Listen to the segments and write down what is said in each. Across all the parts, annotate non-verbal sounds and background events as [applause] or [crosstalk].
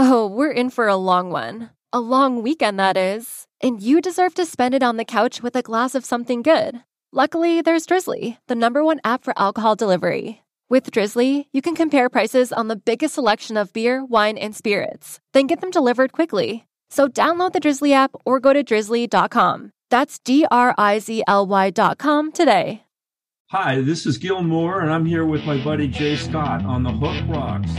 Oh, we're in for a long one. A long weekend, that is. And you deserve to spend it on the couch with a glass of something good. Luckily, there's Drizly, the number one app for alcohol delivery. With Drizly, you can compare prices on the biggest selection of beer, wine, and spirits, then get them delivered quickly. So download the Drizly app or go to drizly.com. That's D R I Z L Y.com today. Hi, this is Gil Moore, and I'm here with my buddy Jay Scott on The Hook Rocks.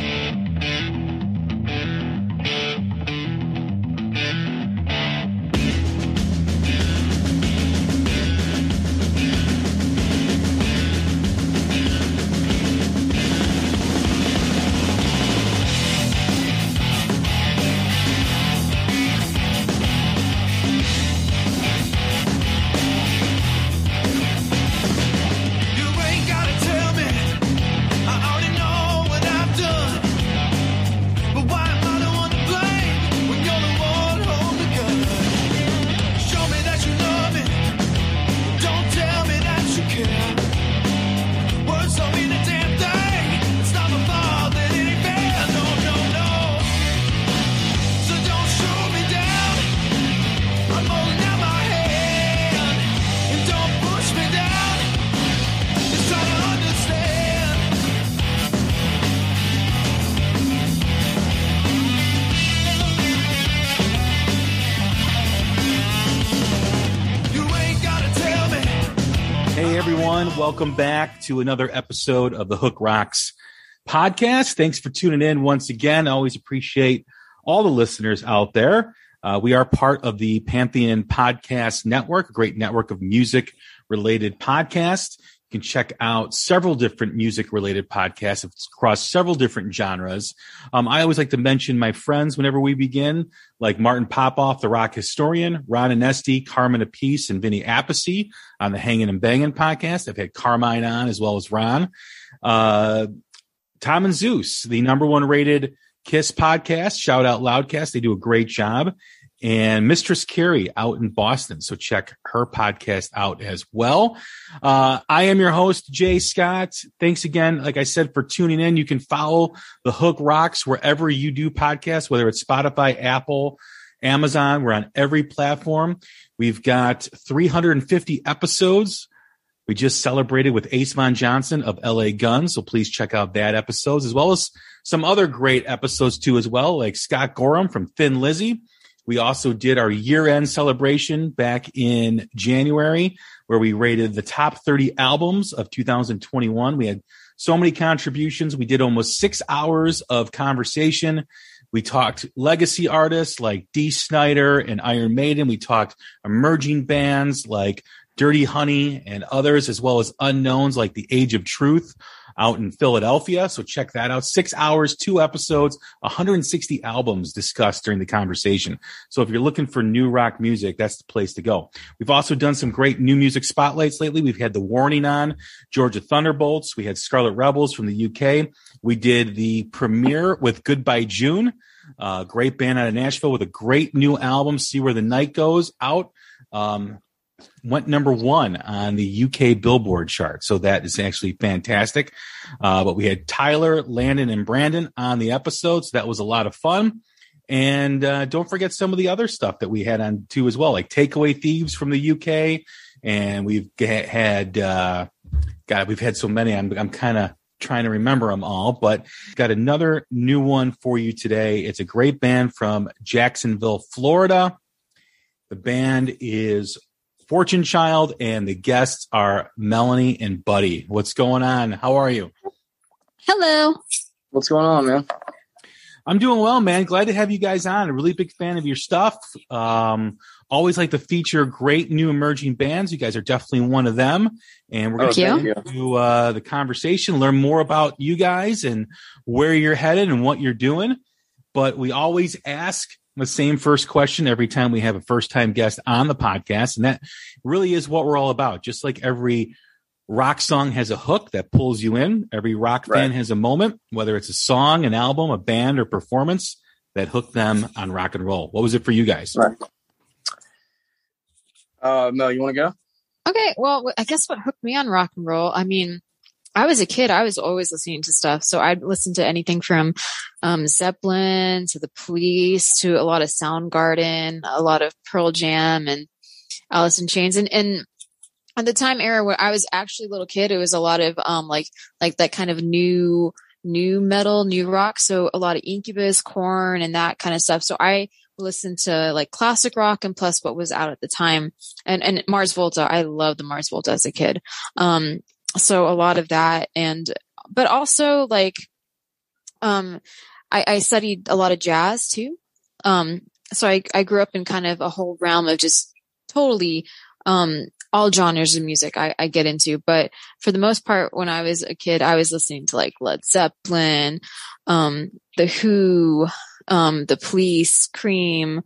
Welcome back to another episode of the Hook Rocks podcast. Thanks for tuning in once again. I always appreciate all the listeners out there. Uh, we are part of the Pantheon Podcast Network, a great network of music related podcasts. You can check out several different music related podcasts across several different genres. Um, I always like to mention my friends whenever we begin, like Martin Popoff, the rock historian, Ron Onesti, Carmine Appice, and Vinny Appice on the Hanging and Banging podcast. I've had Carmine on as well as Ron. Uh, Tom and Zeus, the number one rated Kiss podcast, shout out Loudcast. They do a great job. And Mistress Carrie out in Boston. So check her podcast out as well. Uh, I am your host, Jay Scott. Thanks again, like I said, for tuning in. You can follow the Hook Rocks wherever you do podcasts, whether it's Spotify, Apple, Amazon. We're on every platform. We've got 350 episodes. We just celebrated with Ace Von Johnson of LA Guns. So please check out that episodes as well as some other great episodes too, as well, like Scott Gorham from Thin Lizzy. We also did our year end celebration back in January where we rated the top 30 albums of 2021. We had so many contributions. We did almost six hours of conversation. We talked legacy artists like Dee Snider and Iron Maiden. We talked emerging bands like Dirty Honey and others, as well as unknowns like The Age of Truth out in Philadelphia. So check that out. Six hours, two episodes, 160 albums discussed during the conversation. So if you're looking for new rock music, that's the place to go. We've also done some great new music spotlights lately. We've had The Warning on, Georgia Thunderbolts. We had Scarlet Rebels from the UK. We did the premiere with Goodbye June. Uh, great band out of Nashville with a great new album, See Where the Night Goes, out. Um, went number one on the UK Billboard chart. So that is actually fantastic. Uh, but we had Tyler, Landon, and Brandon on the episode. So that was a lot of fun. And uh, don't forget some of the other stuff that we had on too as well, like Takeaway Thieves from the UK. And we've had, uh, God, we've had so many. I'm, I'm kind of trying to remember them all, but got another new one for you today. It's a great band from Jacksonville, Florida. The band is Fortune Child, and the guests are Melanie and Buddy. What's going on? How are you? Hello. What's going on, man? I'm doing well, man. Glad to have you guys on. A really big fan of your stuff. Um, always like to feature great new emerging bands. You guys are definitely one of them. And we're going Oh, to Thank get into uh, the conversation, learn more about you guys and where you're headed and what you're doing. But we always ask the same first question every time we have a first time guest on the podcast. And that really is what we're all about. Just like every rock song has a hook that pulls you in, every rock fan Right. has a moment, whether it's a song, an album, a band, or performance that hooked them on rock and roll. What was it for you guys? Right. Uh, Mel, you want to go? Okay, well, I guess what hooked me on rock and roll, I mean, I was a kid, I was always listening to stuff. So I'd listen to anything from um, Zeppelin to the police to a lot of Soundgarden, a lot of Pearl Jam and Alice in Chains. And, and at the time era where I was actually a little kid, it was a lot of um, like, like that kind of new, new metal, new rock. So a lot of Incubus, Korn, and that kind of stuff. So I listened to like classic rock and plus what was out at the time and and Mars Volta. I loved the Mars Volta as a kid. Um, so a lot of that, and but also like, um, I, I studied a lot of jazz too. Um, so I I grew up in kind of a whole realm of just totally um all genres of music I, I get into, but for the most part, when I was a kid, I was listening to like Led Zeppelin, um, The Who, um, The Police, Cream,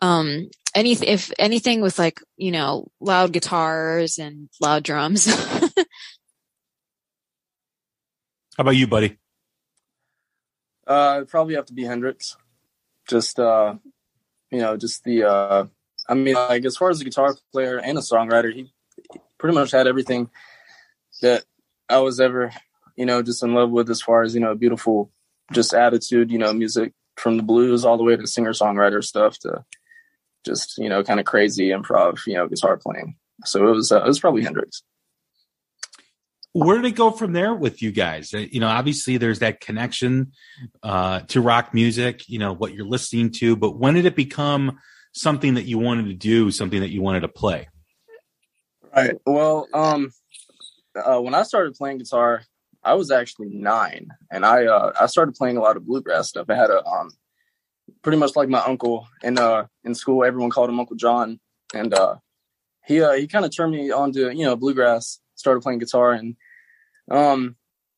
um, any if anything with like you know loud guitars and loud drums. [laughs] How about you, buddy? Uh, probably have to be Hendrix. Just, uh, you know, just the, uh, I mean, like as far as a guitar player and a songwriter, he pretty much had everything that I was ever, you know, just in love with as far as, you know, beautiful, just attitude, you know, music from the blues all the way to singer songwriter stuff to just, you know, kind of crazy improv, you know, guitar playing. So it was, uh, it was probably Hendrix. Where did it go from there with you guys? Uh, You know, obviously there's that connection uh, to rock music, you know, what you're listening to, but when did it become something that you wanted to do, something that you wanted to play? Right. Well, um, uh, when I started playing guitar, I was actually nine, and I uh, I started playing a lot of bluegrass stuff. I had a um, pretty much like my uncle in uh in school. Everyone called him Uncle John, and uh, he uh, he kind of turned me on to you know bluegrass. Started playing guitar, and um,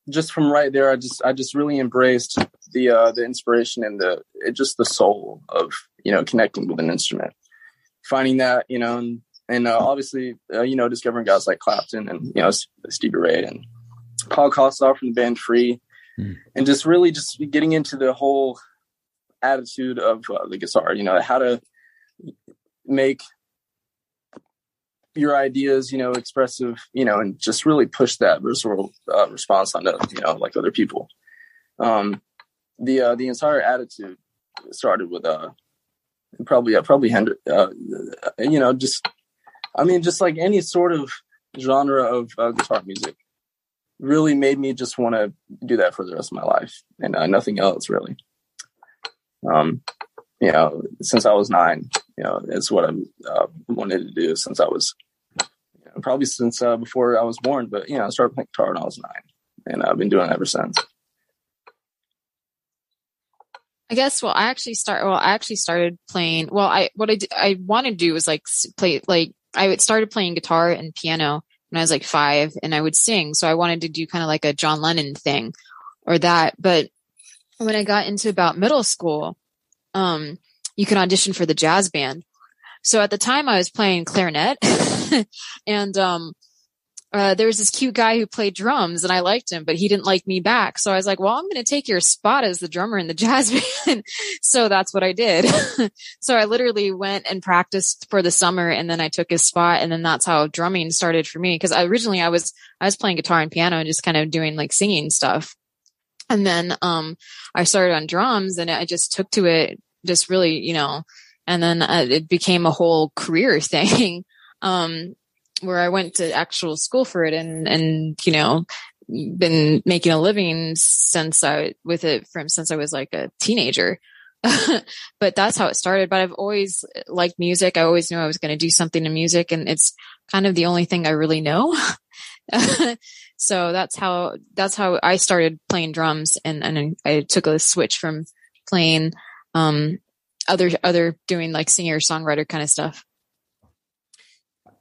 just from right there, I just I just really embraced the uh, the inspiration and the it, just the soul of you know connecting with an instrument, finding that you know and and uh, obviously uh, you know discovering guys like Clapton and you know Stevie Ray and Paul Kossoff from the band Free, Hmm. and just really just getting into the whole attitude of uh, the guitar. You know how to make your ideas, you know, expressive, you know, and just really push that visceral uh, response onto you know like other people. Um, the uh, the entire attitude started with uh probably uh, probably Hendrix, uh, you know just I mean just like any sort of genre of uh, guitar music really made me just want to do that for the rest of my life and uh, nothing else really. Um, you know, since I was nine, you know, it's what I uh, wanted to do since I was you know, probably since uh, before I was born. But you know, I started playing guitar when I was nine, and I've been doing it ever since. I guess. Well, I actually start. Well, I actually started playing. Well, I what I did, I wanted to do was like play like I started playing guitar and piano when I was like five, and I would sing. So I wanted to do kind of like a John Lennon thing or that. But when I got into about middle school, um, you can audition for the jazz band. So at the time, I was playing clarinet, [laughs] and um, uh, there was this cute guy who played drums and I liked him, but he didn't like me back. So I was like, well, I'm going to take your spot as the drummer in the [laughs] jazz band. so that's what I did. [laughs] so I literally went and practiced for the summer and then I took his spot. And then that's how drumming started for me. Cause I originally I was, I was playing guitar and piano and just kind of doing like singing stuff. And then, um, I started on drums and I just took to it just really, you know, and then uh, it became a whole career [laughs] thing. Um, where I went to actual school for it and, and, you know, been making a living since I with it from since I was like a teenager. [laughs] but that's how it started. But I've always liked music. I always knew I was going to do something in music, and it's kind of the only thing I really know. [laughs] so that's how that's how I started playing drums, and and I took a switch from playing um other other doing like singer songwriter kind of stuff.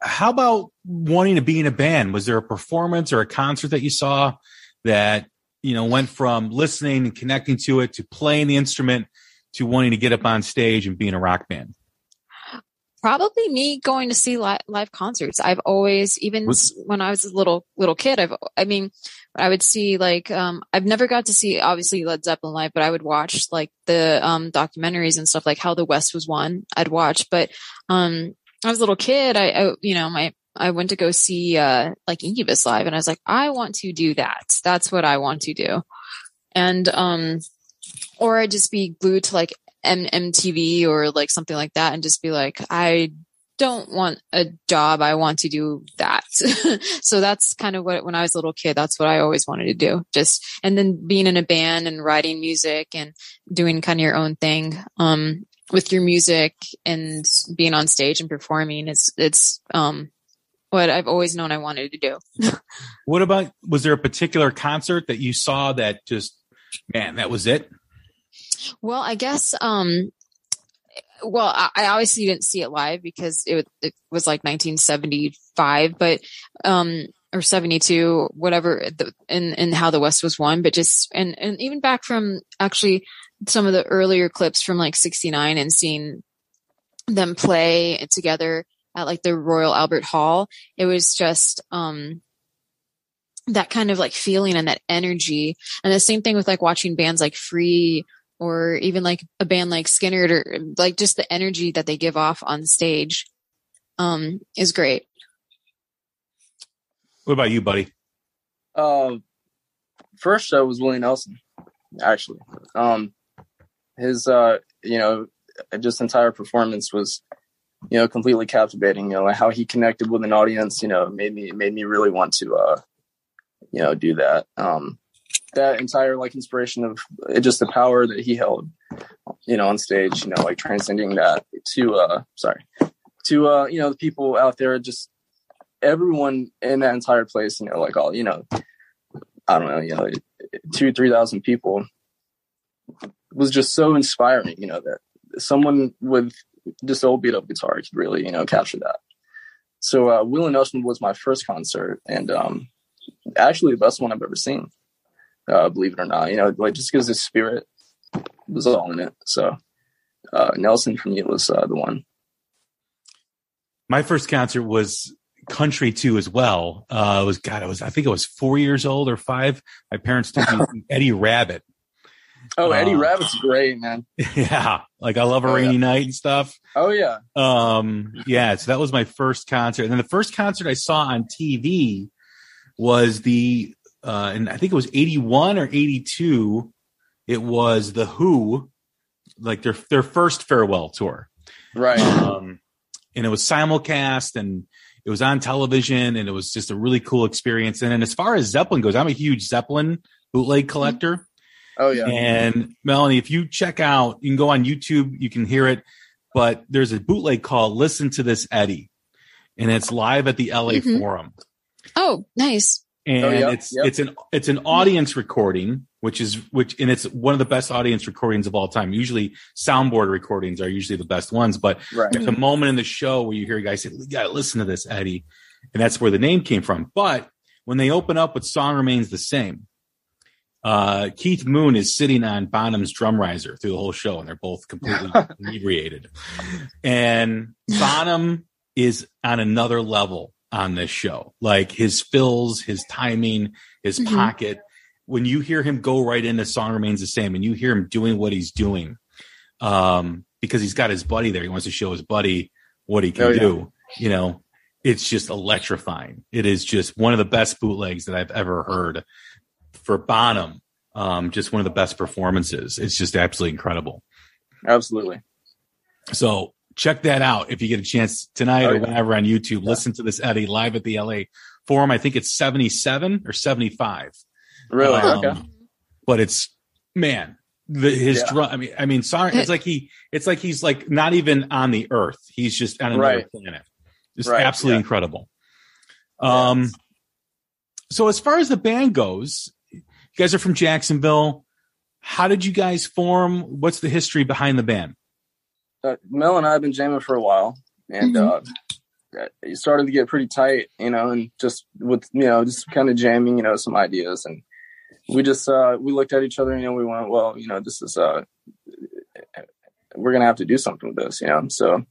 How about wanting to be in a band? Was there a performance or a concert that you saw that you know went from listening and connecting to it to playing the instrument to wanting to get up on stage and be in a rock band? Probably me going to see live, live concerts. I've always, even Was- when I was a little little kid, I've I mean, I would see like um I've never got to see obviously Led Zeppelin live, but I would watch like the um documentaries and stuff like how the West was won. I'd watch, but um I was a little kid. I, I you know my I went to go see uh like Incubus live, and I was like, I want to do that. That's what I want to do, and um or I'd just be glued to like M- MTV or like something like that and just be like, I don't want a job. I want to do that. [laughs] so that's kind of what, when I was a little kid, that's what I always wanted to do. Just, and then being in a band and writing music and doing kind of your own thing, um, with your music and being on stage and performing. It's, it's, um, what I've always known I wanted to do. [laughs] What about was there a particular concert that you saw that just man, that was it? Well, I guess, um, well, I, obviously didn't see it live because it, it was like 1975, but, um, or 72, whatever, the, and, and how the West was won, but just, and, and even back from actually some of the earlier clips from like 69 and seeing them play together at like the Royal Albert Hall, it was just, um, that kind of like feeling and that energy. And the same thing with like watching bands like Free or even like a band like Skinner or like just the energy that they give off on stage um is great. What about you, buddy? Uh, first show was Willie Nelson, actually. Um, his, uh, you know, just entire performance was, you know, completely captivating. You know, like how he connected with an audience. You know, made me made me really want to, uh, you know, do that. Um, that entire like inspiration of uh, just the power that he held, you know, on stage. You know, like transcending that to, uh, sorry, to, uh, you know, the people out there just everyone in that entire place, you know, like all, you know, I don't know, you know, two, three thousand people was just so inspiring, you know, that someone with just old beat up guitar could really, you know, capture that. So, uh, Willie Nelson was my first concert and, um, actually the best one I've ever seen, uh, believe it or not, you know, like just because his spirit was all in it. So, uh, Nelson for me was, uh, the one. My first concert was country too as well. Uh, it was God, I was I think I was four years old or five. My parents took me to [laughs] Eddie Rabbitt. Oh, Eddie Uh, Rabbitt's great, man. [laughs] yeah, like I love a Oh, yeah. rainy night and stuff. Oh yeah. Um, yeah, so that was my first concert, and then the first concert I saw on TV was the, uh, and I think it was eighty one or eighty two. It was the Who, like their their first farewell tour. Right. um, and it was simulcast and it was on television and it was just a really cool experience. And then as far as Zeppelin goes, I'm a huge Zeppelin bootleg collector. Oh yeah. And Melanie, if you check out, you can go on YouTube, you can hear it, but there's a bootleg called Listen to This Eddie. And it's live at the LA Mhm. Forum. Oh, nice. And Oh, yeah, it's it's an it's an audience recording, which is which and it's one of the best audience recordings of all time. Usually soundboard recordings are usually the best ones, but Right. there's a moment in the show where you hear guys say, "You got to listen to this, Eddie," and that's where the name came from. But when they open up with "Song Remains the Same," uh, Keith Moon is sitting on Bonham's drum riser through the whole show, and they're both completely [laughs] inebriated. And Bonham is on another level on this show, like his fills, his timing, his Mhm. pocket. When you hear him go right into "Song Remains the Same," and you hear him doing what he's doing, um, because he's got his buddy there. He wants to show his buddy what he can Oh, yeah. do. You know, it's just electrifying. It is just one of the best bootlegs that I've ever heard for Bonham. Um, just one of the best performances. It's just absolutely incredible. Absolutely. So check that out if you get a chance tonight Oh, or yeah. whenever on YouTube. Listen to this Eddie live at the LA Forum. I think it's 77 or 75. Really? Um, okay. But it's man, the, his Yeah. drum. I mean, I mean, sorry, it's like he, it's like he's like not even on the earth. He's just on another Right. planet. Just Right, absolutely yeah. incredible. Um, so as far as the band goes, you guys are from Jacksonville. How did you guys form? What's the history behind the band? Uh, Mel and I have been jamming for a while, and uh, it started to get pretty tight, you know, and just with you know just kind of jamming, you know, some ideas, and we just uh, we looked at each other, and you know, we went, well, you know, this is uh, we're gonna have to do something with this, you know, so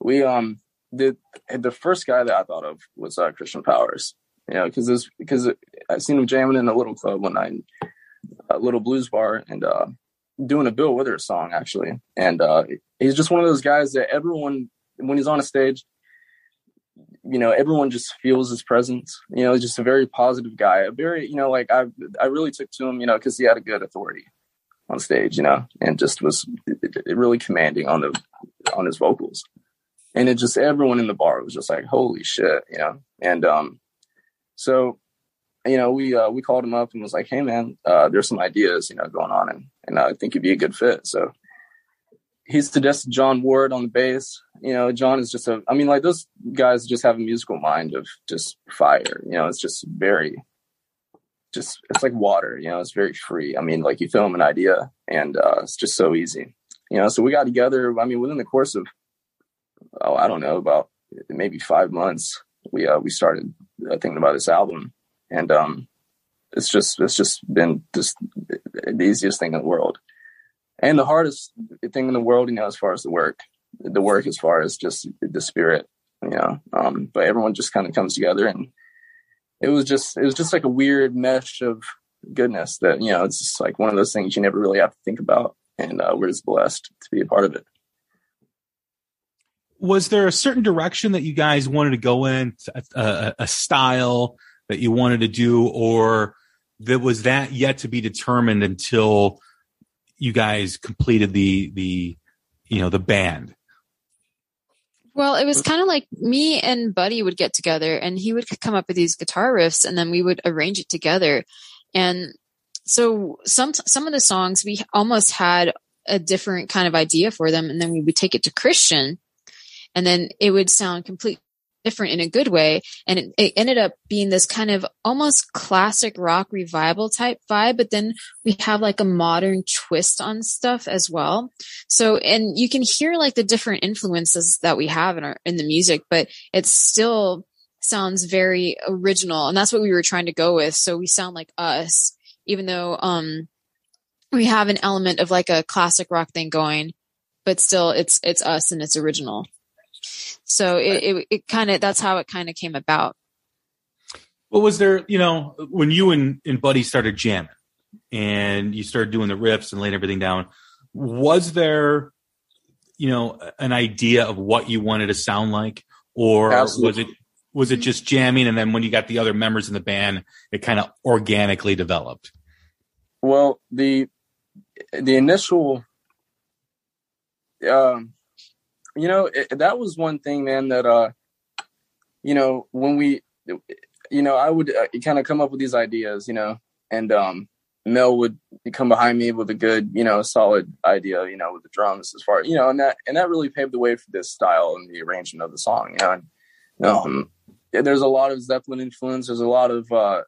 we um the the first guy that I thought of was uh, Christian Powers, you know, because this because I seen him jamming in a little club one night, a little blues bar, and uh, doing a Bill Withers song actually, and uh, he's just one of those guys that everyone when he's on a stage you know everyone just feels his presence. You know he's just a very positive guy a very you know like i i really took to him you know because he had a good authority on stage you know and just was really commanding on the on his vocals. And it just everyone in the bar was just like holy shit you know? And um so you know we uh we called him up and was like hey man uh there's some ideas you know going on and and i think he'd be a good fit so he suggested John Ward on the bass. You know, John is just a, I mean, like those guys just have a musical mind of just fire. You know, it's just very, just, it's like water, you know, it's very free. I mean, like you film an idea and uh, it's just so easy. You know, so we got together, I mean, within the course of, oh, I don't know, about maybe five months, we, uh, we started uh, thinking about this album. And um, it's just, it's just been just the easiest thing in the world and the hardest thing in the world, you know, as far as the work, the work as far as just the spirit, you know. Um, but everyone just kind of comes together, and it was just it was just like a weird mesh of goodness that you know it's just like one of those things you never really have to think about, and uh, we're just blessed to be a part of it. Was there a certain direction that you guys wanted to go in, a, a, a style that you wanted to do, or that was that yet to be determined until you guys completed the the you know the band? Well, it was kind of like me and Buddy would get together and he would come up with these guitar riffs and then we would arrange it together. And so some some of the songs we almost had a different kind of idea for them and then we would take it to Christian and then it would sound completely different in a good way. And it, it ended up being this kind of almost classic rock revival type vibe but then we have like a modern twist on stuff as well. So and you can hear like the different influences that we have in our in the music but it still sounds very original. And that's what we were trying to go with. So we sound like us even though um we have an element of like a classic rock thing going but still it's it's us and it's original so it it, it kind of that's how it kind of came about Well, was there, you know, when you and, and Buddy started jamming and you started doing the riffs and laying everything down, was there, you know, an idea of what you wanted to sound like? Or Absolutely. was it was it just jamming and then when you got the other members in the band, it kind of organically developed? Well, the the initial, um, you know, it, that was one thing, man. That uh, you know, when we, you know, I would uh, kind of come up with these ideas, you know, and um, Mel would come behind me with a good, you know, solid idea, you know, with the drums as far, you know, and that and that really paved the way for this style and the arrangement of the song, you know. And, um, there's a lot of Zeppelin influence. There's a lot of uh,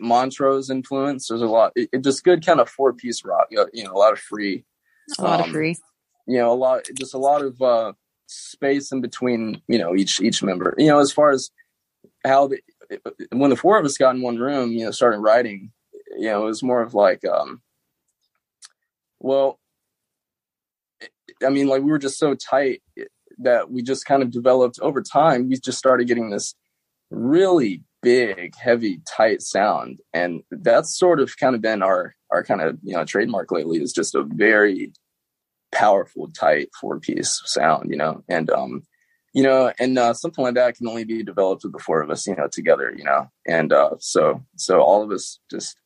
Montrose influence. There's a lot. It, it just good kind of four piece rock. You know, you know, a lot of free. a lot of Um, free You know, a lot. Just a lot of uh, space in between. You know, each each member. You know, as far as how the when the four of us got in one room, you know, started writing. You know, it was more of like, um, well, I mean, like we were just so tight that we just kind of developed over time. We just started getting this really big, heavy, tight sound, and that's sort of kind of been our our kind of you know trademark lately. Is just a very powerful, tight four piece sound, you know, and um, you know, and uh, something like that can only be developed with the four of us, you know, together, you know, and uh, so so all of us just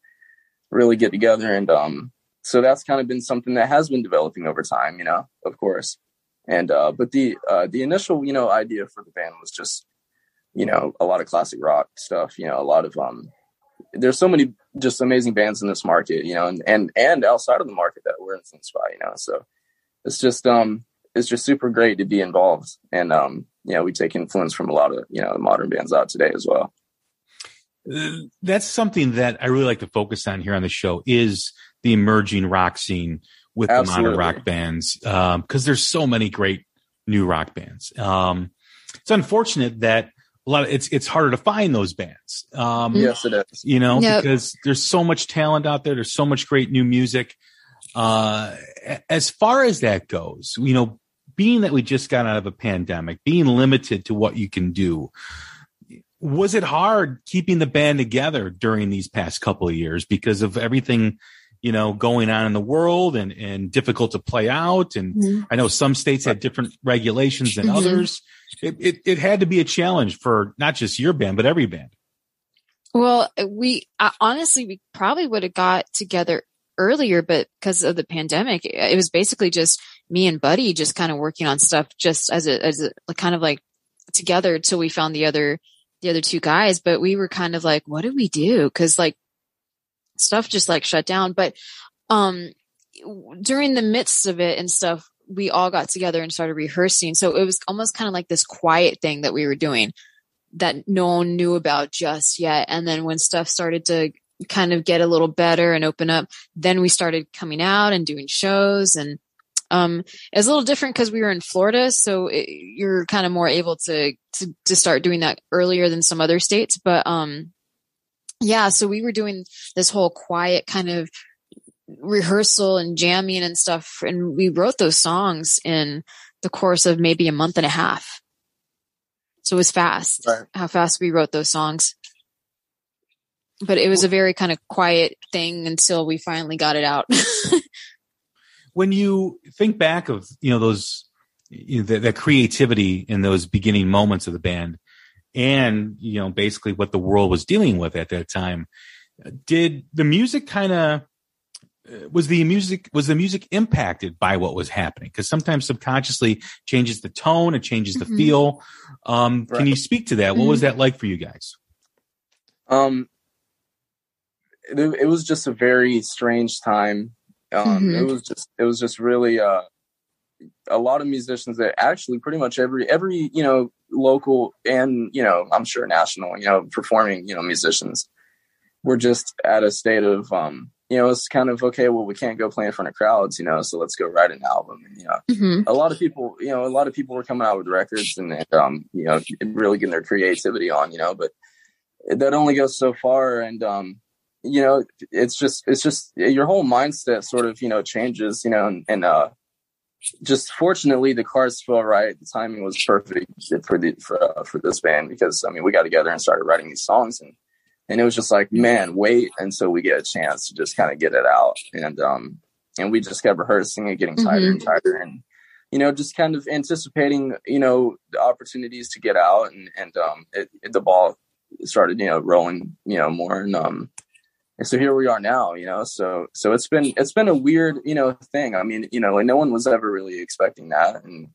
really get together, and um, so that's kind of been something that has been developing over time, you know, of course, and uh, but the uh, the initial you know idea for the band was just you know, a lot of classic rock stuff, you know, a lot of, um, there's so many just amazing bands in this market, you know, and, and, and outside of the market that we're influenced by, you know, so it's just, um, it's just super great to be involved. And, um, you know, we take influence from a lot of, you know, modern bands out today as well. Uh, That's something that I really like to focus on here on the show is the emerging rock scene with the modern rock bands. Um, cause there's so many great new rock bands. Um, it's unfortunate that a lot of it's, it's harder to find those bands. Um, Yes, it is. you know, Yep. because there's so much talent out there. There's so much great new music. Uh, as far as that goes, you know, being that we just got out of a pandemic, being limited to what you can do, was it hard keeping the band together during these past couple of years because of everything, you know, going on in the world and, and difficult to play out? And Mhm. I know some states had different regulations than Mhm. others. It, it, it had to be a challenge for not just your band, but every band. Well, we uh, honestly, we probably would have got together earlier, but because of the pandemic, it was basically just me and Buddy just kind of working on stuff just as a, as a kind of like together till we found the other, the other two guys. But we were kind of like, what do we do? Cause like stuff just like shut down. But, um, during the midst of it and stuff, we all got together and started rehearsing. So it was almost kind of like this quiet thing that we were doing that no one knew about just yet. And then when stuff started to kind of get a little better and open up, then we started coming out and doing shows. And um, it was a little different because we were in Florida, so it, you're kind of more able to, to to start doing that earlier than some other states. But um, yeah, so we were doing this whole quiet kind of rehearsal and jamming and stuff, and we wrote those songs in the course of maybe a month and a half. So it was fast Right. how fast we wrote those songs. But it was a very kind of quiet thing until we finally got it out. [laughs] when you think back of you know those you know, that, that creativity in those beginning moments of the band and you know basically what the world was dealing with at that time did the music kind of was the music was the music impacted by what was happening? Because sometimes subconsciously changes the tone it changes the Mhm. feel. Um can you speak to that? What was that like for you guys? Um, it, it was just a very strange time. Um, Mhm. it was just, it was just really, uh, a lot of musicians that actually pretty much every, every, you know, local and, you know, I'm sure national, you know, performing, you know, musicians were just at a state of, um, you know, it's kind of, okay, well, we can't go play in front of crowds, you know, so let's go write an album. And, you know, Mhm. a lot of people, you know, a lot of people were coming out with records and, and, um, you know, really getting their creativity on, you know, but that only goes so far. And, um, you know, it's just, it's just your whole mindset sort of, you know, changes, you know, and, and uh, just fortunately the cards fell right. The timing was perfect for the, for, uh, for this band because, I mean, we got together and started writing these songs and, and it was just like, man, wait until we get a chance to just kind of get it out. And, um, and we just kept rehearsing and getting tighter and tighter and, you know, just kind of anticipating, you know, the opportunities to get out and, and, um, it, it- the ball started, you know, rolling, you know, more and, um, and so here we are now, you know, so, so it's been, it's been a weird, you know, thing. I mean, you know, like no one was ever really expecting that. And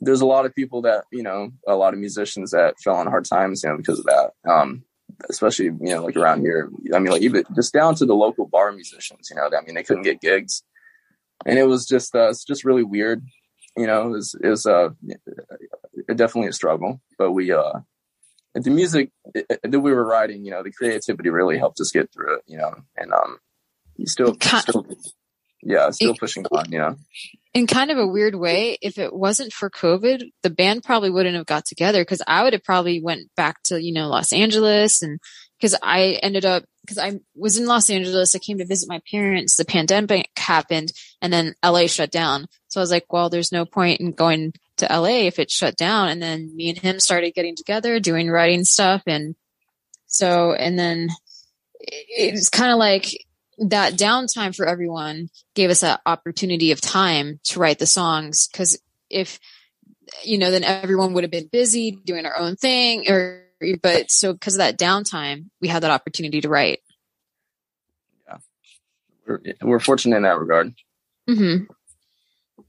there's a lot of people that, you know, a lot of musicians that fell on hard times, you know, because of that. Um, especially, you know, like around here, I mean, like even just down to the local bar musicians, you know, I mean, they couldn't get gigs and it was just, uh, it's just really weird. You know, it was, it was, uh, definitely a struggle, but we, uh, the music that we were writing, you know, the creativity really helped us get through it, you know, and, um, still, still yeah, still It- pushing on, you know. in kind of a weird way, if it wasn't for COVID, the band probably wouldn't have got together because I would have probably went back to, you know, Los Angeles and because I ended up, because I was in Los Angeles, I came to visit my parents, the pandemic happened and then LA shut down. So I was like, well, there's no point in going to LA if it shut down. And then me and him started getting together, doing writing stuff. And so, and then it- it's kind of like that downtime for everyone gave us that opportunity of time to write the songs. Cause if, you know, then everyone would have been busy doing our own thing or, but so because of that downtime, we had that opportunity to write. We're, we're fortunate in that regard. hmm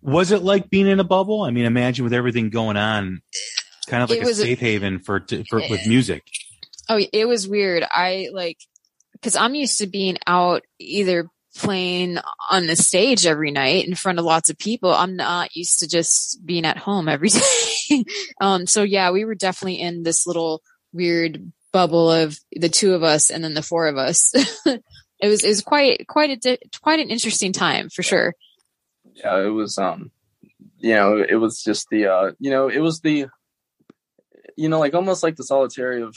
was it like being in a bubble i mean imagine with everything going on kind of like a safe haven for, for with music. Oh, it was weird. I like, cause I'm used to being out either playing on the stage every night in front of lots of people. I'm not used to just being at home every [laughs] day. um, so yeah, we were definitely in this little weird bubble of the two of us and then the four of us. [laughs] it was, it was quite, quite a, quite an interesting time for sure. Yeah it was um you know it was just the uh you know it was the you know like almost like the solitary of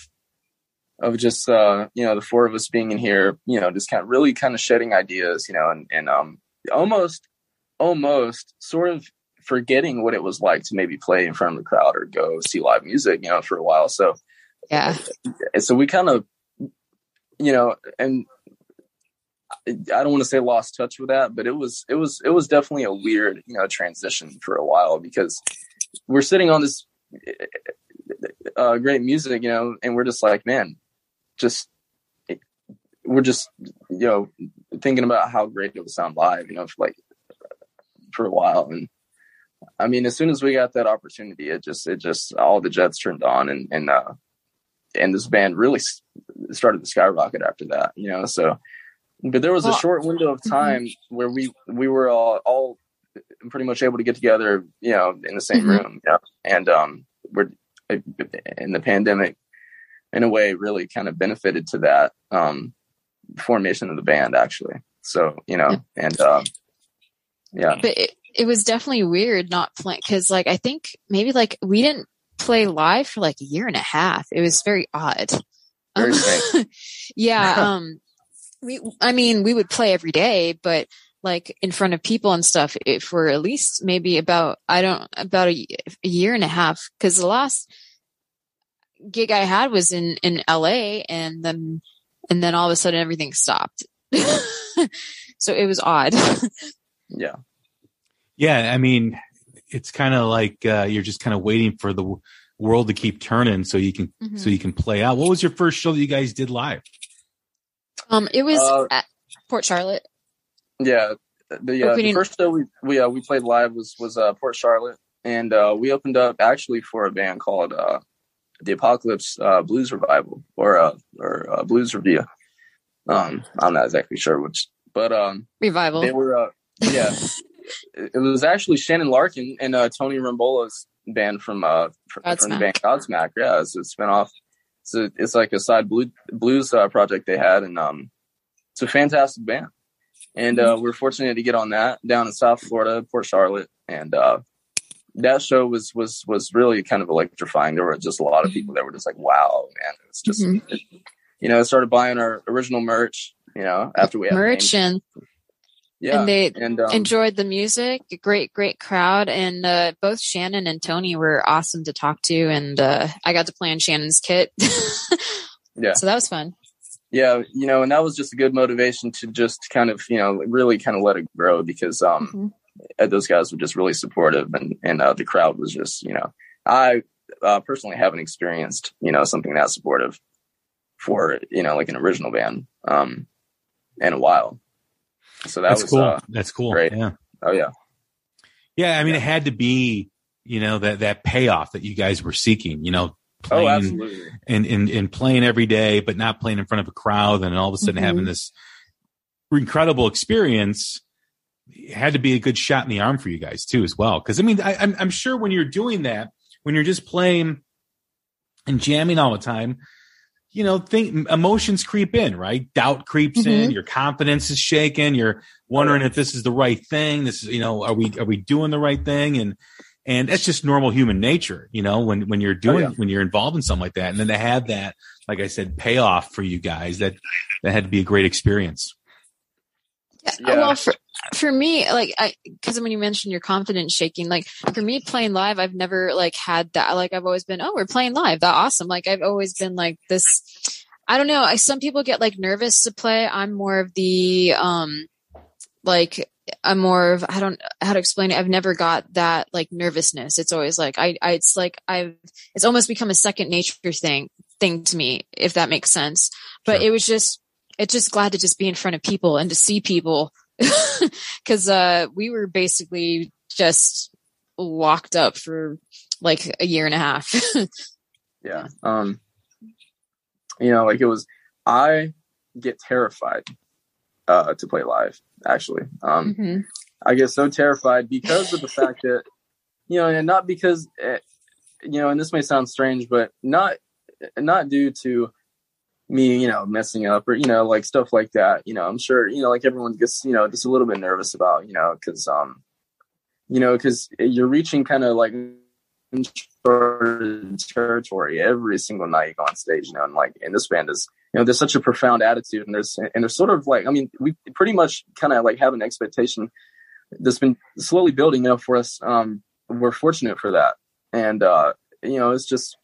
of just uh you know the four of us being in here you know just kind of really kind of shedding ideas you know and and um almost almost sort of forgetting what it was like to maybe play in front of the crowd or go see live music you know for a while so Yeah. so we kind of you know and i don't want to say lost touch with that but it was it was it was definitely a weird you know transition for a while because we're sitting on this uh great music you know and we're just like man just we're just you know thinking about how great it would sound live you know for like for a while. And i mean as soon as we got that opportunity it just it just all the jets turned on and and uh and this band really started to skyrocket after that you know so but there was a short window of time where we we were all, all pretty much able to get together you know in the same Mhm. room. Know? and um we're in the pandemic in a way really kind of benefited to that um formation of the band actually. So you know and um yeah. But it, it was definitely weird not playing because like i think maybe like we didn't play live for like a year and a half. It was very odd. Very Um, [laughs] yeah [laughs] um we i mean we would play every day but like in front of people and stuff it, for at least maybe about i don't about a, a year and a half because the last gig i had was in in la and then and then all of a sudden everything stopped [laughs] so it was odd [laughs] yeah Yeah, I mean, it's kind of like uh, you're just kind of waiting for the w- world to keep turning so you can Mhm. so you can play out. What was your first show that you guys did live? Um, it was Uh, at Port Charlotte. Yeah, the, uh, the first show we we uh, we played live was was uh, Port Charlotte, and uh, we opened up actually for a band called uh, the Apocalypse uh, Blues Revival or uh, or uh, Blues Review. Um, I'm not exactly sure which, but um, Revival. they were uh, yeah. [laughs] it was actually Shannon Larkin and uh, Tony Rombola's band from uh from, from the band Godsmack. Yeah, it's a spinoff. It's it's like a side blue, blues uh, project they had, and um, it's a fantastic band. And uh, we're fortunate to get on that down in South Florida, Port Charlotte, and uh, that show was was was really kind of electrifying. There were just a lot of people that were just like, "Wow, man!" It's just Mhm. it- you know, started buying our original merch. You know, after we had Merch and yeah, and they and um, enjoyed the music. Great, great crowd. And uh, both Shannon and Tony were awesome to talk to. And uh, I got to play on Shannon's kit. [laughs] Yeah. So that was fun. yeah you know and that was just a good motivation to just kind of you know really kind of let it grow because um Mhm. uh, those guys were just really supportive and and uh, the crowd was just you know i uh, personally haven't experienced you know something that supportive for you know like an original band um in a while so that That's was cool. uh That's cool. great. Yeah. oh yeah Yeah, I mean, it had to be, you know, that that payoff that you guys were seeking. You know, oh playing absolutely and and and playing every day, but not playing in front of a crowd, and all of a sudden Mhm. having this incredible experience. It had to be a good shot in the arm for you guys too, as well. Because I mean, I, I'm I'm sure when you're doing that, when you're just playing and jamming all the time, you know, think emotions creep in, right? Doubt creeps in, mm-hmm. your confidence is shaken, you're wondering if this is the right thing. This is, you know, are we are we doing the right thing? And and that's just normal human nature, you know, when when you're oh, doing Oh, yeah. when you're involved in something like that. And then to have that, like I said, payoff for you guys, that that had to be a great experience. Yeah. Yeah. Well, for for me, like, I because when you mentioned your confidence shaking, like for me playing live, I've never like had that. Like, I've always been, oh, we're playing live, that awesome. Like, I've always been like this. I don't know. I some people get like nervous to play. I'm more of the um, like I'm more of I don't how to explain it. I've never got that like nervousness. It's always like I, I it's like I've it's almost become a second nature thing thing to me, if that makes sense. But Sure. it was just it's just glad to just be in front of people and to see people [laughs] because uh we were basically just locked up for like a year and a half. [laughs] yeah um you know like it was i get terrified uh to play live actually um Mhm. i get so terrified because of the fact that [laughs] you know and not because eh, you know and this may sound strange but not not due to me you know messing up or you know like stuff like that you know i'm sure you know like everyone gets you know just a little bit nervous about you know because um you know because you're reaching kind of like territory every single night you go on stage, you know, and like, and this band is, you know, there's such a profound attitude and there's, and there's sort of like, I mean, we pretty much kind of like have an expectation that's been slowly building, you know, for us. Um, we're fortunate for that. And, uh, you know, it's just,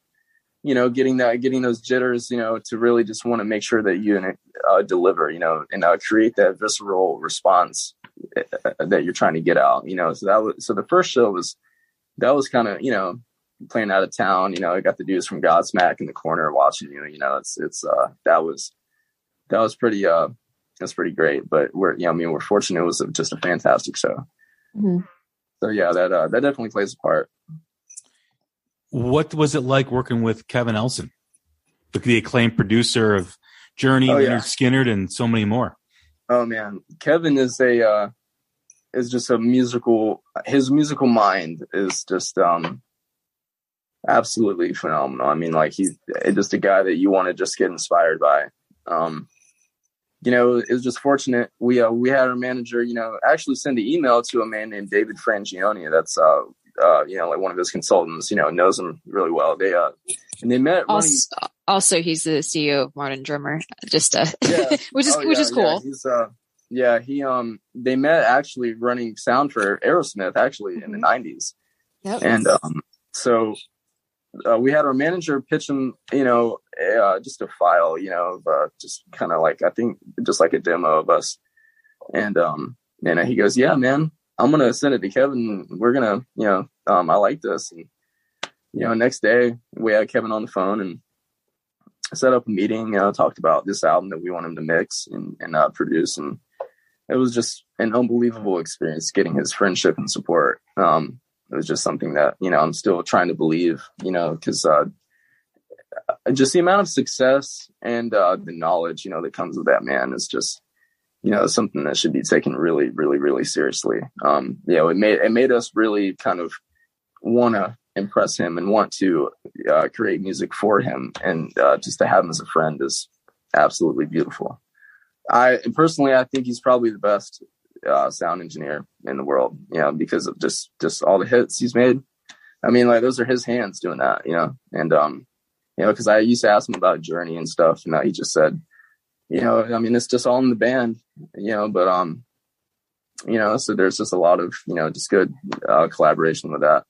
you know, getting that, getting those jitters, you know, to really just want to make sure that you uh, deliver, you know, and uh, create that visceral response uh, that you're trying to get out, you know. So that was, so the first show was, that was kind of, you know, playing out of town, you know, I got the dudes from Godsmack in the corner watching you, you know, it's, it's, uh, that was, that was pretty, uh, that's pretty great. But we're, you know, I mean, we're fortunate. It was just a fantastic show. Mhm. So yeah, that, uh, that definitely plays a part. What was it like working with Kevin Elson, the, the acclaimed producer of Journey, Oh, yeah. Lynyrd Skynyrd, and so many more? Oh man, Kevin is a uh, is just a musical. His musical mind is just um absolutely phenomenal. I mean, like he's just a guy that you want to just get inspired by. Um, you know, it was just fortunate. We uh, we had our manager, you know, actually send an email to a man named David Frangioni. That's uh uh you know like one of his consultants. You know, knows him really well. They uh and they met running. Also, also, he's the CEO of Modern Drummer. Just uh, Yeah. [laughs] which is Oh, which yeah, is cool. Yeah, he's uh yeah, he um they met actually running sound for Aerosmith actually in the Mhm. nineties. Yep. And um so uh, we had our manager pitch him, you know, uh, just a file, you know, of, uh, just kind of like I think just like a demo of us. And um and he goes, "Yeah, man, I'm gonna send it to Kevin. We're gonna, you know, um I like this." And you know, next day we had Kevin on the phone and set up a meeting, uh, talked about this album that we want him to mix and, and uh, produce. And it was just an unbelievable experience getting his friendship and support. Um, it was just something that, you know, I'm still trying to believe, you know, cause, uh, just the amount of success and, uh, the knowledge, you know, that comes with that man is just, you know, something that should be taken really, really, really seriously. Um, you know, it made, it made us really kind of want to impress him and want to uh, create music for him. And uh, just to have him as a friend is absolutely beautiful. I personally i think he's probably the best uh, sound engineer in the world you know because of just just all the hits he's made. I mean like those are his hands doing that you know? And um you know because i used to ask him about journey and stuff and he just said you know i mean it's just all in the band you know but um you know so there's just a lot of you know just good uh, collaboration with that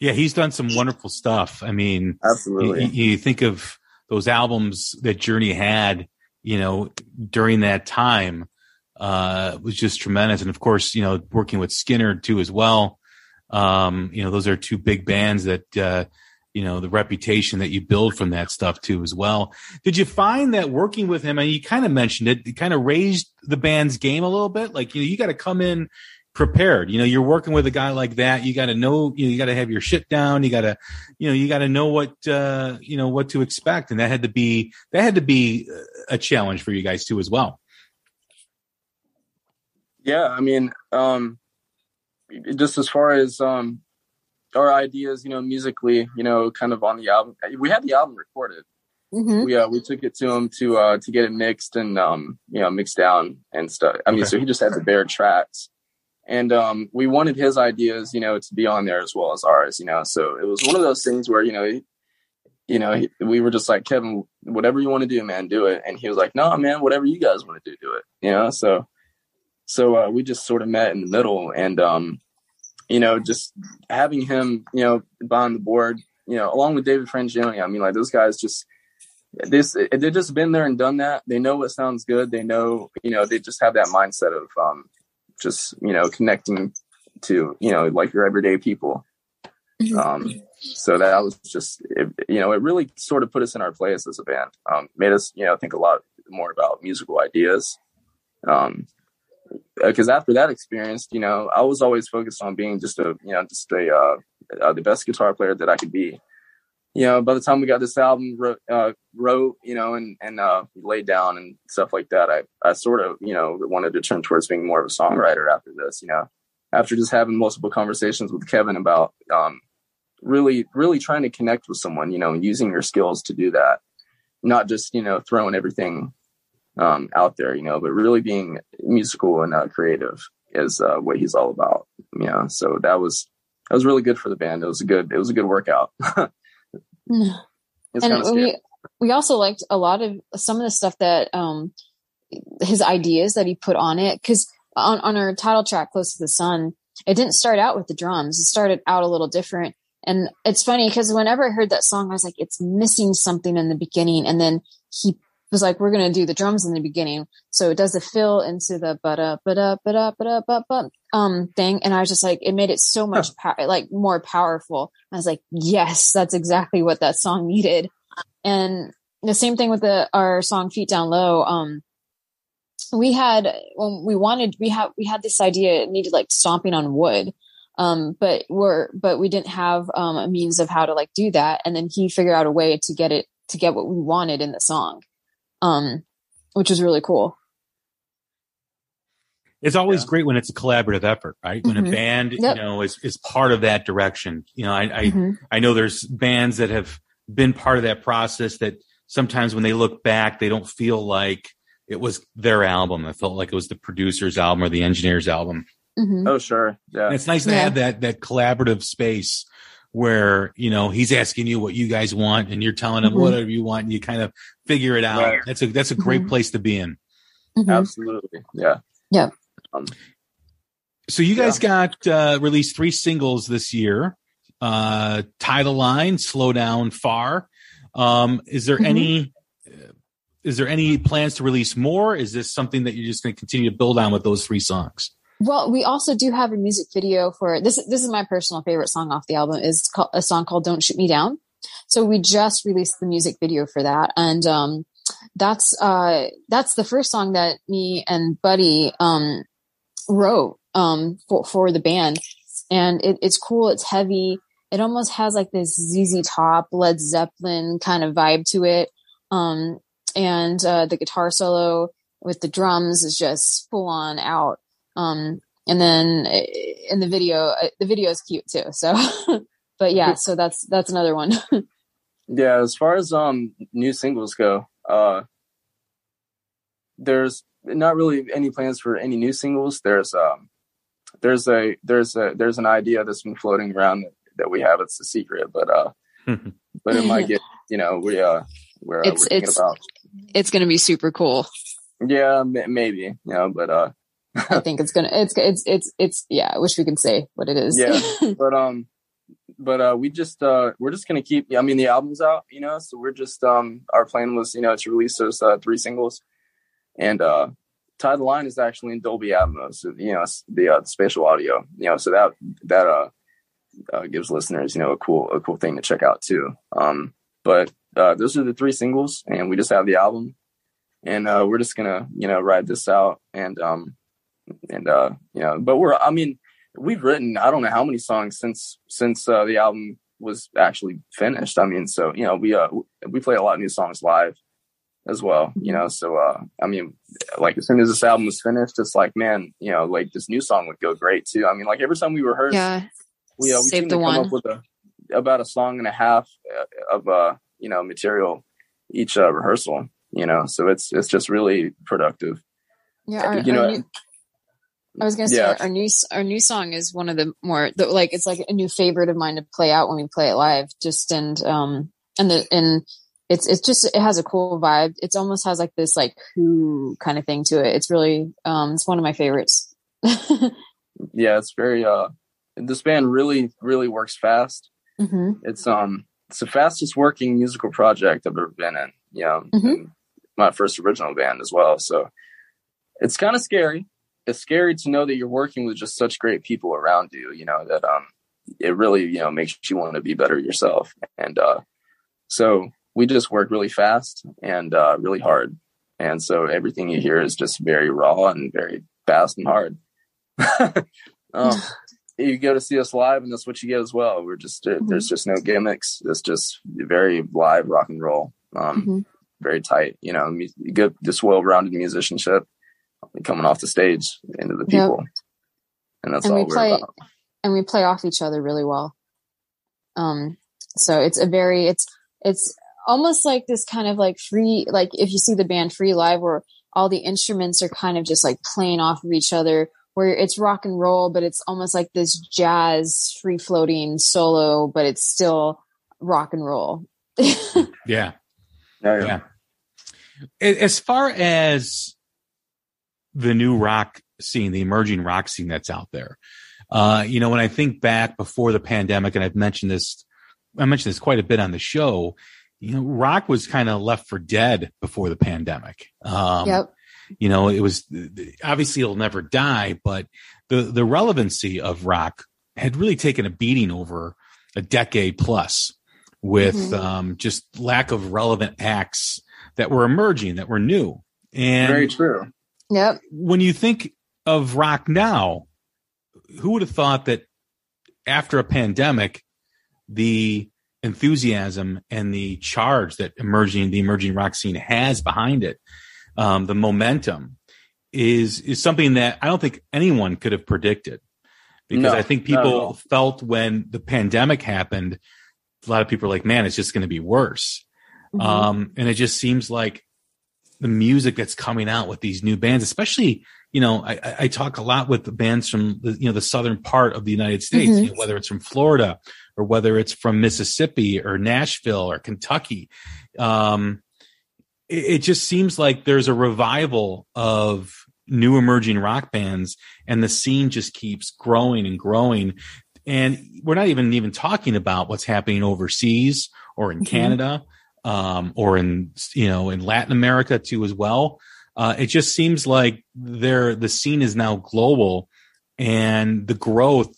Yeah, he's done some wonderful stuff. I mean, you, absolutely you think of those albums that Journey had, you know, during that time, uh, was just tremendous. And of course, you know, working with Skynyrd too as well. Um, you know, those are two big bands that, uh, you know, the reputation that you build from that stuff too as well. Did you find that working with him, and you kind of mentioned it, it kind of raised the band's game a little bit? Like, you know, you got to come in prepared. You know, you're working with a guy like that. You got to know, you, know, you got to have your shit down. You got to, you know, you got to know what, uh, you know, what to expect. And that had to be, that had to be a challenge for you guys too as well. Yeah, I mean, um, just as far as um, our ideas, you know, musically, you know, kind of on the album, we had the album recorded. Mhm. We uh, we took it to him to uh, to get it mixed and um, you know mixed down and stuff. I mean, Okay. so he just had the bare tracks, and um, we wanted his ideas, you know, to be on there as well as ours, you know. So it was one of those things where you know, he, you know, he, we were just like Kevin, whatever you want to do, man, do it. And he was like, No, man, whatever you guys want to do, do it. You know, so so uh, we just sort of met in the middle and um, you know just having him you know behind the board you know along with david frangioni i mean like those guys just this they've just been there and done that. They know what sounds good. They know you know they just have that mindset of um just you know connecting to you know like your everyday people. Mhm. um so that was just it, you know it really sort of put us in our place as a band. Um made us you know think a lot more about musical ideas. Um because after that experience, you know, I was always focused on being just a, you know, just a, uh, uh, the best guitar player that I could be. You know, by the time we got this album wrote, uh, wrote you know, and and uh, laid down and stuff like that, I I sort of, you know, wanted to turn towards being more of a songwriter after this. You know, after just having multiple conversations with Kevin about um, really, really trying to connect with someone, you know, using your skills to do that, not just you know throwing everything um, out there, you know, but really being musical and uh, creative is uh, what he's all about. Yeah, so that was that was really good for the band. It was a good it was a good workout. [laughs] [sighs] And we we also liked a lot of some of the stuff that um his ideas that he put on it because on on our title track close to the sun it didn't start out with the drums it started out a little different and it's funny because whenever i heard that song i was like it's missing something in the beginning and then he was like we're going to do the drums in the beginning. So it does the fill into the but up but up but up but up um thing. And i was just like it made it so much pow- like more powerful. I was like yes that's exactly what that song needed. And the same thing with the our song feet down low um we had when we wanted we had we had this idea it needed like stomping on wood. Um but we're but we didn't have um a means of how to like do that. And then he figured out a way to get it to get what we wanted in the song um which is really cool It's always Yeah. great when it's a collaborative effort, right? When Mhm. a band, Yep. you know, is, is part of that direction. You know, I, I, Mhm. I know there's bands that have been part of that process that sometimes when they look back, they don't feel like it was their album. It felt like it was the producer's album or the engineer's album. Mhm. Oh sure, yeah. And it's nice to Yeah. have that, that collaborative space where, you know, he's asking you what you guys want and you're telling him Mhm. whatever you want and you kind of figure it out. Right. That's a, that's a great Mhm. place to be in. Mhm. Absolutely, yeah. Yeah. Um, So you guys got uh, released three singles this year. Uh, Tie the Line, Slow Down, Far. Um, is there Mhm. any uh, is there any plans to release more? Is this something that you're just going to continue to build on with those three songs? Well, we also do have a music video for this. This is my personal favorite song off the album. is called, a song called "Don't Shoot Me Down." So we just released the music video for that, and um, that's uh, that's the first song that me and Buddy um, wrote um, for for the band, and it, it's cool. It's heavy. It almost has like this ZZ Top, Led Zeppelin kind of vibe to it, um, and uh, the guitar solo with the drums is just full on out. Um, and then uh, in the video, uh, the video is cute too. So, [laughs] but yeah, so that's, that's another one. [laughs] Yeah, as far as um new singles go, uh there's not really any plans for any new singles. There's um there's a there's a there's an idea that's been floating around that, that we have. It's a secret, but uh [laughs] but it might get you know we uh we're, uh, It's- we're thinking it's- about it's going to be super cool. yeah m- maybe you know but uh I [laughs] think it's to, it's, it's, it's, it's, yeah, I wish we could say what it is. Yeah. [laughs] but um but uh we just uh we're just gonna keep i mean the album's out you know so we're just um our plan was you know to release those uh, three singles and uh tie the line is actually in dolby atmos you know the uh, spatial audio you know so that that uh, uh gives listeners you know a cool a cool thing to check out too um but uh those are the three singles and we just have the album and uh we're just gonna you know ride this out and um and uh you know but we're i mean we've written I don't know how many songs since since uh, the album was actually finished. I mean, so you know, we uh we play a lot of new songs live as well. You know, so uh I mean, like as soon as this album was finished, it's like man, you know, like this new song would go great too. I mean, like every time we rehearse, Yeah. we uh, we Save seem to come one. up with a about a song and a half uh, of uh you know material each uh, rehearsal. You know, so it's it's just really productive. Yeah. Our, You know, new, I was going to say Yeah. our new, our new song is one of the more, the, like, it's like a new favorite of mine to play out when we play it live. Just, and, um, and the, and it's, it's just, it has a cool vibe. It almost has like this, like, who kind of thing to it. It's really, um, it's one of my favorites. [laughs] Yeah, it's very uh this band really really works fast. hmm it's um it's the fastest working musical project I've ever been in. You know, Mhm. my first original band as well. So it's kind of scary. It's scary to know that you're working with just such great people around you. You know that um it really you know makes you want to be better yourself. And uh so we just work really fast and uh really hard. And so everything you hear is just very raw and very fast and hard. [laughs] um, [laughs] you go to see us live, and that's what you get as well. We're just uh, there's just no gimmicks. It's just very live rock and roll. Um, Mhm. very tight. You know, good, just well-rounded musicianship coming off the stage into the Yep. people, and that's And all we we're play- about. and we play off each other really well. Um, so it's a very, it's, it's almost like this kind of like free, like if you see the band Free Live where all the instruments are kind of just like playing off of each other, where it's rock and roll, but it's almost like this jazz free floating solo, but it's still rock and roll. [laughs] Yeah. Yeah, yeah. Yeah. As far as the new rock scene, the emerging rock scene that's out there, uh, you know, when I think back before the pandemic, and I've mentioned this, I mentioned this quite a bit on the show, you know, rock was kind of left for dead before the pandemic. Um, yep. you know it was obviously it'll never die but the the relevancy of rock had really taken a beating over a decade plus with Mhm. um, just lack of relevant acts that were emerging that were new and Very true. Yep. when you think of rock now who would have thought that after a pandemic the enthusiasm and the charge that emerging the emerging rock scene has behind it um, the momentum is is something that I don't think anyone could have predicted because No, I think people felt when the pandemic happened a lot of people are like man it's just going to be worse Mhm. um, and it just seems like the music that's coming out with these new bands, especially, you know, I, I- talk a lot with the bands from the, you know, the southern part of the United States, Mhm. you know, whether it's from Florida or whether it's from Mississippi or Nashville or Kentucky. Um, it, it just seems like there's a revival of new emerging rock bands and the scene just keeps growing and growing. And we're not even even talking about what's happening overseas or in Mhm. Canada um, or in you know in Latin America too as well. Uh, it just seems like there the scene is now global, and the growth.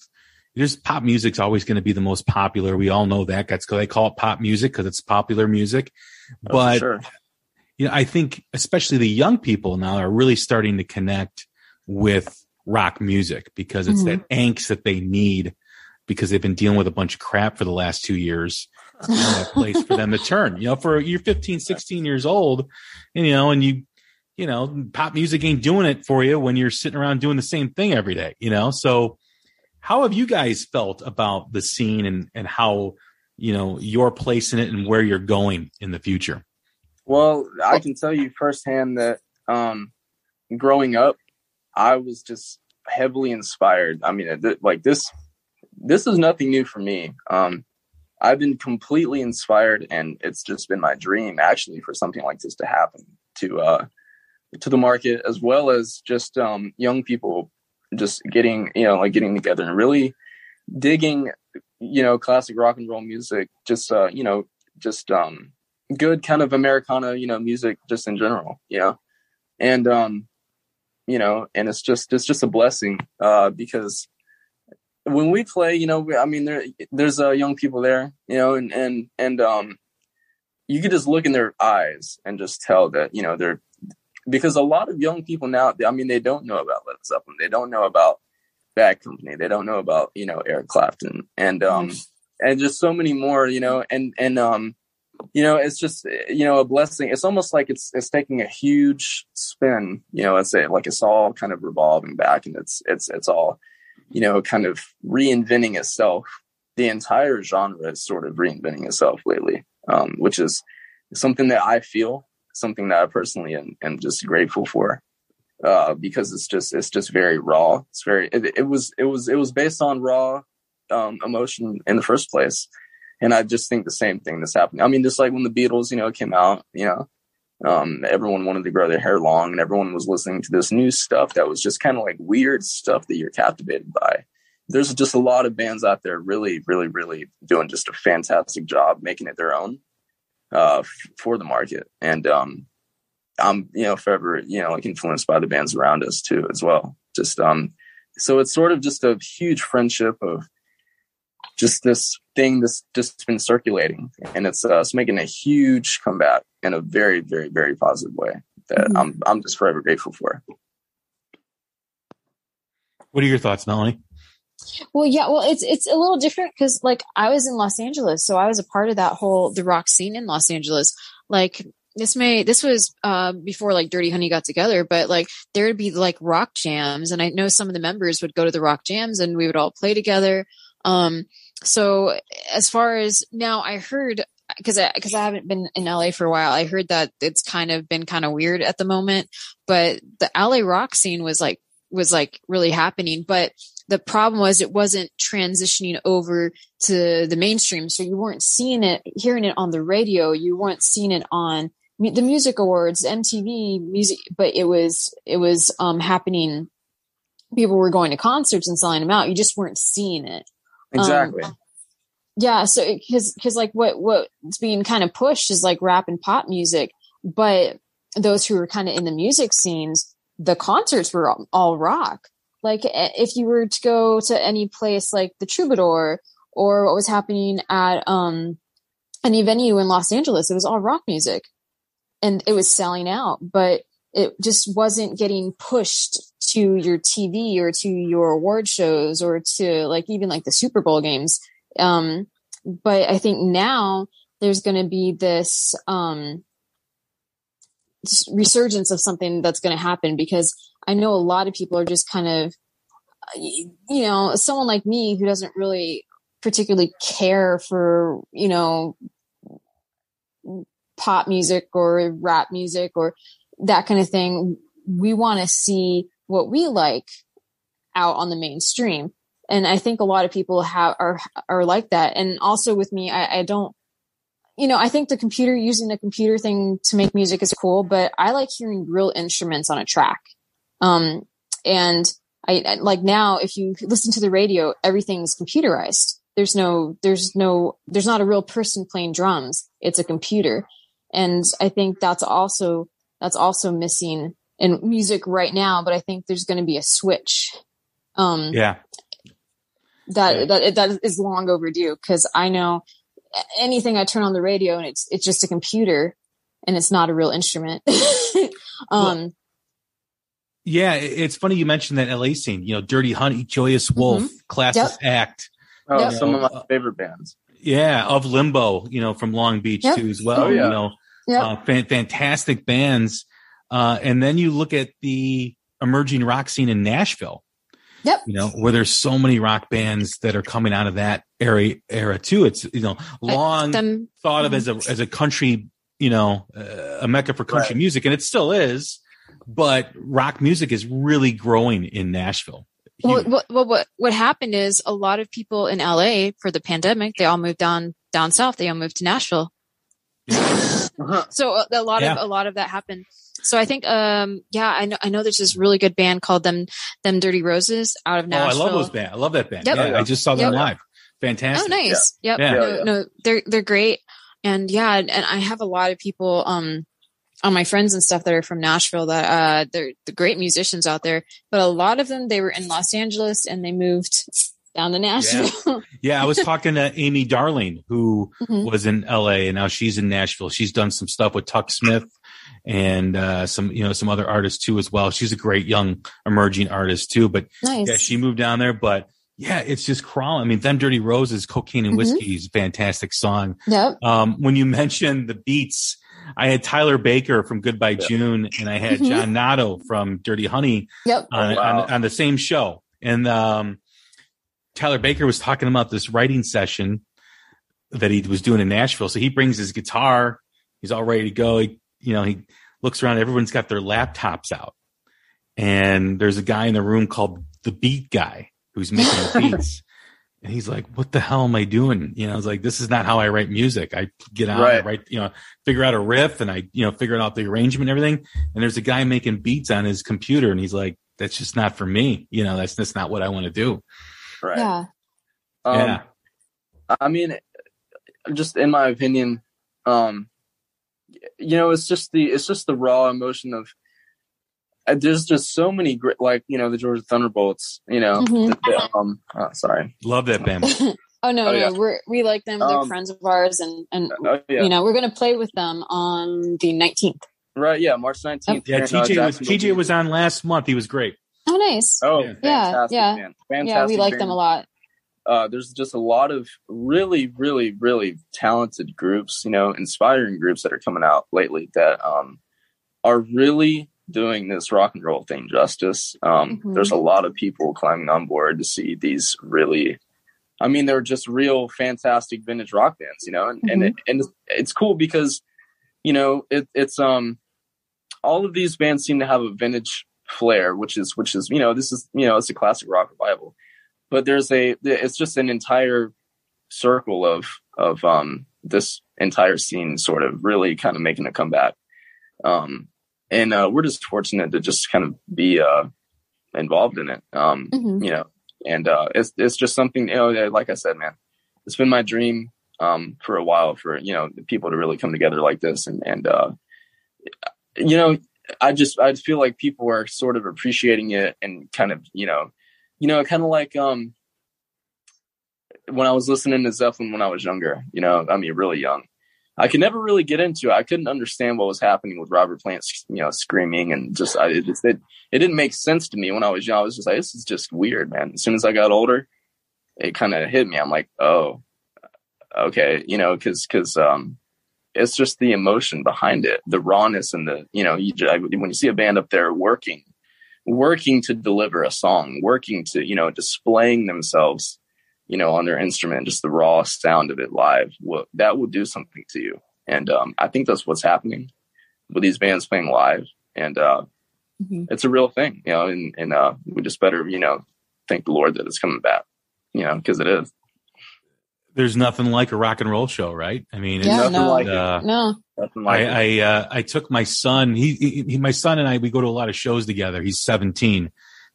There's pop music's always going to be the most popular. We all know that. That's they call it pop music because it's popular music. Oh, But sure. you know, I think especially the young people now are really starting to connect with rock music because it's Mhm. that angst that they need because they've been dealing with a bunch of crap for the last two years. That place for them to turn, you know, for you're 15, 16 years old, and, you know, and you, you know, pop music ain't doing it for you when you're sitting around doing the same thing every day, you know? So how have you guys felt about the scene and, and how, you know, your place in it and where you're going in the future? Well, I can tell you firsthand that um, growing up, I was just heavily inspired. I mean, like this, this is nothing new for me. Um, I've been completely inspired, and it's just been my dream actually for something like this to happen to uh, to the market as well as just um, young people just getting you know like getting together and really digging you know classic rock and roll music. Just uh, you know just um, good kind of Americana, you know, music just in general, you know, and um, you know, and it's just it's just a blessing uh, because when we play, you know, we, I mean, there there's uh, young people there, you know, and and and um, you could just look in their eyes and just tell that you know they're because a lot of young people now, I mean, they don't know about Led Zeppelin, they don't know about Bad Company, they don't know about you know Eric Clapton, and um, and just so many more, you know, and and um, you know, it's just you know a blessing. It's almost like it's it's taking a huge spin, you know. It's a, like it's all kind of revolving back, and it's it's it's all you know kind of reinventing itself. The entire genre is sort of reinventing itself lately, um, which is something that I feel, something that I personally am, am just grateful for. Uh, because it's just it's just very raw. It's very it, it was it was it was based on raw um, emotion in the first place. And I just think the same thing that's happening. I mean, just like when the Beatles, you know, came out, you know, um, everyone wanted to grow their hair long and everyone was listening to this new stuff that was just kind of like weird stuff that you're captivated by. There's just a lot of bands out there really, really, really doing just a fantastic job making it their own uh, f- for the market. And um, I'm, you know, forever, you know, like influenced by the bands around us too, as well. Just, um, so it's sort of just a huge friendship of just this thing that's just been circulating and it's uh, it's making a huge comeback in a very very very positive way that Mhm. i'm i'm just forever grateful for What are your thoughts, Melanie? Well, yeah, well, it's it's a little different because like I was in Los Angeles, so I was a part of that whole the rock scene in Los Angeles. Like this may this was uh before like Dirty Honey got together, but like there would be like rock jams, and I know some of the members would go to the rock jams, and we would all play together. Um, so as far as now, I heard because I because I haven't been in LA for a while, I heard that it's kind of been kind of weird at the moment, but the LA rock scene was like was like really happening, but the problem was it wasn't transitioning over to the mainstream. So you weren't seeing it, hearing it on the radio. You weren't seeing it on the music awards, MTV music, but it was, it was, um, happening. People were going to concerts and selling them out. You just weren't seeing it. Exactly. Um, yeah. So, cause, cause like what, what's being kind of pushed is like rap and pop music, but those who were kind of in the music scenes, the concerts were all, all rock. Like if you were to go to any place like the Troubadour or what was happening at, um, any venue in Los Angeles, it was all rock music and it was selling out, but it just wasn't getting pushed to your TV or to your award shows or to like even like the Super Bowl games. Um, but I think now there's going to be this, um, s- resurgence of something that's going to happen because I know a lot of people are just kind of, you know, someone like me who doesn't really particularly care for, you know, pop music or rap music or that kind of thing. We want to see what we like out on the mainstream. And I think a lot of people have are are like that. And also with me, I, I don't you know, I think the computer using the computer thing to make music is cool, but I like hearing real instruments on a track. Um, and I, I like now, if you listen to the radio, everything's computerized. There's no, there's no, there's not a real person playing drums. It's a computer. And I think that's also, that's also missing in music right now, but I think there's going to be a switch. Um, Yeah. That Yeah. that that is long overdue because I know anything I turn on the radio and it's it's just a computer and it's not a real instrument. [laughs] um, Yeah. It's funny you mentioned that LA scene, you know, Dirty Honey, Joyous Wolf, Classless Act. Oh, Yep. some of Uh, my favorite bands. Yeah. Of Limbo, you know, from Long Beach Yep. too as well. Oh, yeah. You know, yeah, uh, fan- fantastic bands. Uh, and then you look at the emerging rock scene in Nashville. Yep. You know, where there's so many rock bands that are coming out of that era era too. It's you know long them thought of as a as a country, you know, uh, a mecca for country Right. music, and it still is. But rock music is really growing in Nashville. well, what, what what what happened is a lot of people in LA for the pandemic they all moved down down south. They all moved to Nashville. [laughs] so a, a lot of a lot of that happened. So I think um yeah I know I know there's this really good band called them them Dirty Roses out of Nashville. oh, I love those bands. I love that band. Yep. Yeah, I just saw them Yep. live. Fantastic. Oh, nice. Yep. Yeah. No, Yeah, yeah. no, they're they're great, and yeah, and, and I have a lot of people, um, on my friends and stuff that are from Nashville that uh they're the great musicians out there, but a lot of them they were in Los Angeles and they moved down to Nashville. Yeah, I was talking to Amy Darling, who [laughs] Mhm. was in LA and now she's in Nashville. She's done some stuff with Tuck Smith and uh, some, you know, some other artists too as well. She's a great young emerging artist too. But Nice. yeah, she moved down there. But yeah, it's just crawling. I mean, them Dirty Roses, Cocaine and Mhm. Whiskey is a fantastic song. Yep. Um, when you [laughs] mentioned the beats, I had Tyler Baker from Goodbye Yeah. June and I had Mhm. John Notto from Dirty Honey Yep. on, Wow. on, on the same show. And um, Tyler Baker was talking about this writing session that he was doing in Nashville. So he brings his guitar. He's all ready to go. He, you know, he looks around. Everyone's got their laptops out. And there's a guy in the room called the beat guy who's making the [laughs] beats. And he's like, what the hell am I doing? You know, I was like, this is not how I write music. I get out, I Right. write, you know, figure out a riff and I, you know, figure out the arrangement and everything. And there's a guy making beats on his computer and he's like, that's just not for me. You know, that's, that's not what I want to do. Right. Yeah. Um, yeah. I mean, just in my opinion, um, you know, it's just the it's just the raw emotion of. uh, There's just so many great, like you know, the Georgia Thunderbolts. You know, Mhm. the- the, um, oh, sorry. Love that band. [laughs] Oh no, Oh, no, yeah. we're we like them. They're Um, friends of ours, and and Oh yeah, you know we're gonna play with them on the nineteenth. right. Yeah, March nineteenth. Yeah. TJ was, TJ was on last month. He was great. Oh, nice. Oh, Yeah. Yeah, fantastic yeah. band. yeah, we like band. them a lot. Uh, there's just a lot of really, really, really talented groups, you know, inspiring groups that are coming out lately that um, are really doing this rock and roll thing justice. Um, Mhm. There's a lot of people climbing on board to see these really, I mean, they're just real fantastic vintage rock bands, you know, and and, it, and it's, it's cool because, you know, it, it's um, all of these bands seem to have a vintage flair, which is which is you know this is you know it's a classic rock revival but there's a it's just an entire circle of of um this entire scene sort of really kind of making a comeback um and uh we're just fortunate to just kind of be uh involved in it um Mhm. you know and uh it's it's just something you know like i said man it's been my dream um for a while for you know people to really come together like this and and uh you know i just i feel like people are sort of appreciating it and kind of you know you know kind of like um when i was listening to zeppelin when i was younger you know i mean really young i could never really get into it. I couldn't understand what was happening with robert plant you know screaming and just i it it, it didn't make sense to me when i was young. I was just like this is just weird man. As soon as i got older it kind of hit me. I'm like oh okay you know because because um it's just the emotion behind it the rawness and the you know you, ju- when you see a band up there working working to deliver a song working to you know displaying themselves you know on their instrument just the raw sound of it live will that will do something to you. And um i think that's what's happening with these bands playing live. And uh Mhm. it's a real thing you know and and uh we just better you know thank the lord that it's coming back you know because it is There's nothing like a rock and roll show, right? I mean, it's, Yeah, nothing no. like uh, No. nothing like it. I I, uh, I took my son. He, he, he- my son and I, we go to a lot of shows together. He's 17,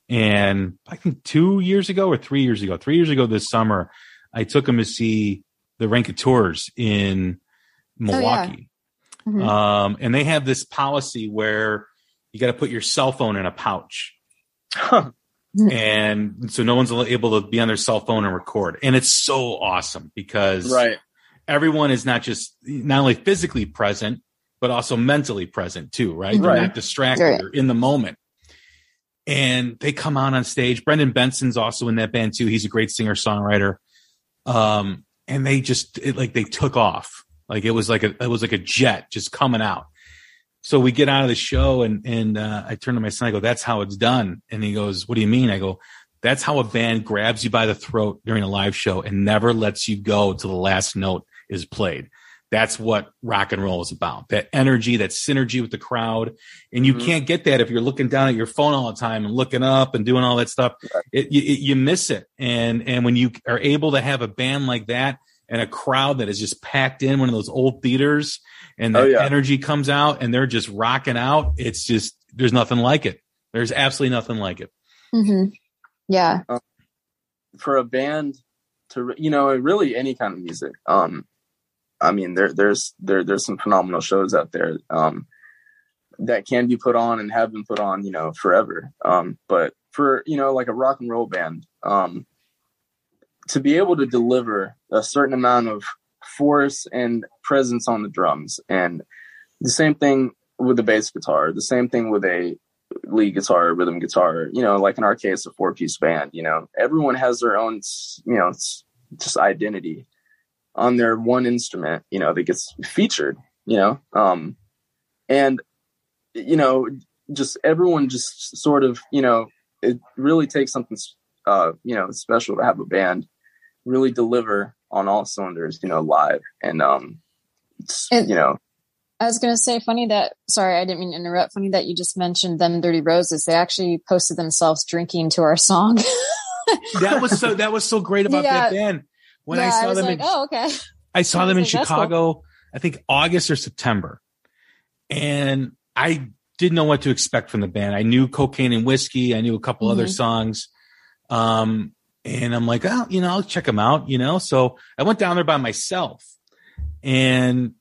and I think two years ago or three years ago, three years ago this summer, I took him to see the Raconteurs in Milwaukee. Mhm. Um, and they have this policy where you got to put your cell phone in a pouch. And so no one's able to be on their cell phone and record. And it's so awesome because right everyone is not just not only physically present, but also mentally present too, right? They're Right. not distracted Right. or in the moment. And they come out on stage. Brendan Benson's also in that band too. He's a great singer songwriter. Um, and they just it, like they took off. Like it was like a it was like a jet just coming out. So we get out of the show and and uh, I turn to my son. I go, "That's how it's done." And he goes, "What do you mean?" I go, "That's how a band grabs you by the throat during a live show and never lets you go till the last note is played." That's what rock and roll is about. That energy, that synergy with the crowd, and you Mhm. can't get that if you're looking down at your phone all the time and looking up and doing all that stuff. It, you, you miss it. And and when you are able to have a band like that and a crowd that is just packed in one of those old theaters and the Oh, yeah. energy comes out and they're just rocking out. It's just there's nothing like it. There's absolutely nothing like it. Mhm. Yeah. for a band to you know really any kind of music um i mean there there's there there's some phenomenal shows out there um that can be put on and have been put on you know forever um but for you know like a rock and roll band um to be able to deliver a certain amount of force and presence on the drums. And the same thing with the bass guitar the same thing with a lead guitar, rhythm guitar, you know, like in our case, a four piece band, you know, everyone has their own, you know, it's just identity on their one instrument, you know, that gets featured, you know, um, and, you know, just everyone just sort of, you know, it really takes something, uh, you know, special to have a band really deliver on all cylinders, you know, live and, um, it's, And- you know, I was going to say, funny that, sorry, I didn't mean to interrupt. Funny that you just mentioned them Dirty Roses. They actually posted themselves drinking to our song. [laughs] That was so that was so great about that band. When yeah, I saw was them like, in, oh, okay. I saw I them in like, that's cool. Chicago, I think August or September. And I didn't know what to expect from the band. I knew Cocaine and Whiskey. I knew a couple other Mhm. songs. Um, and I'm like, oh, you know, I'll check them out, you know? So I went down there by myself and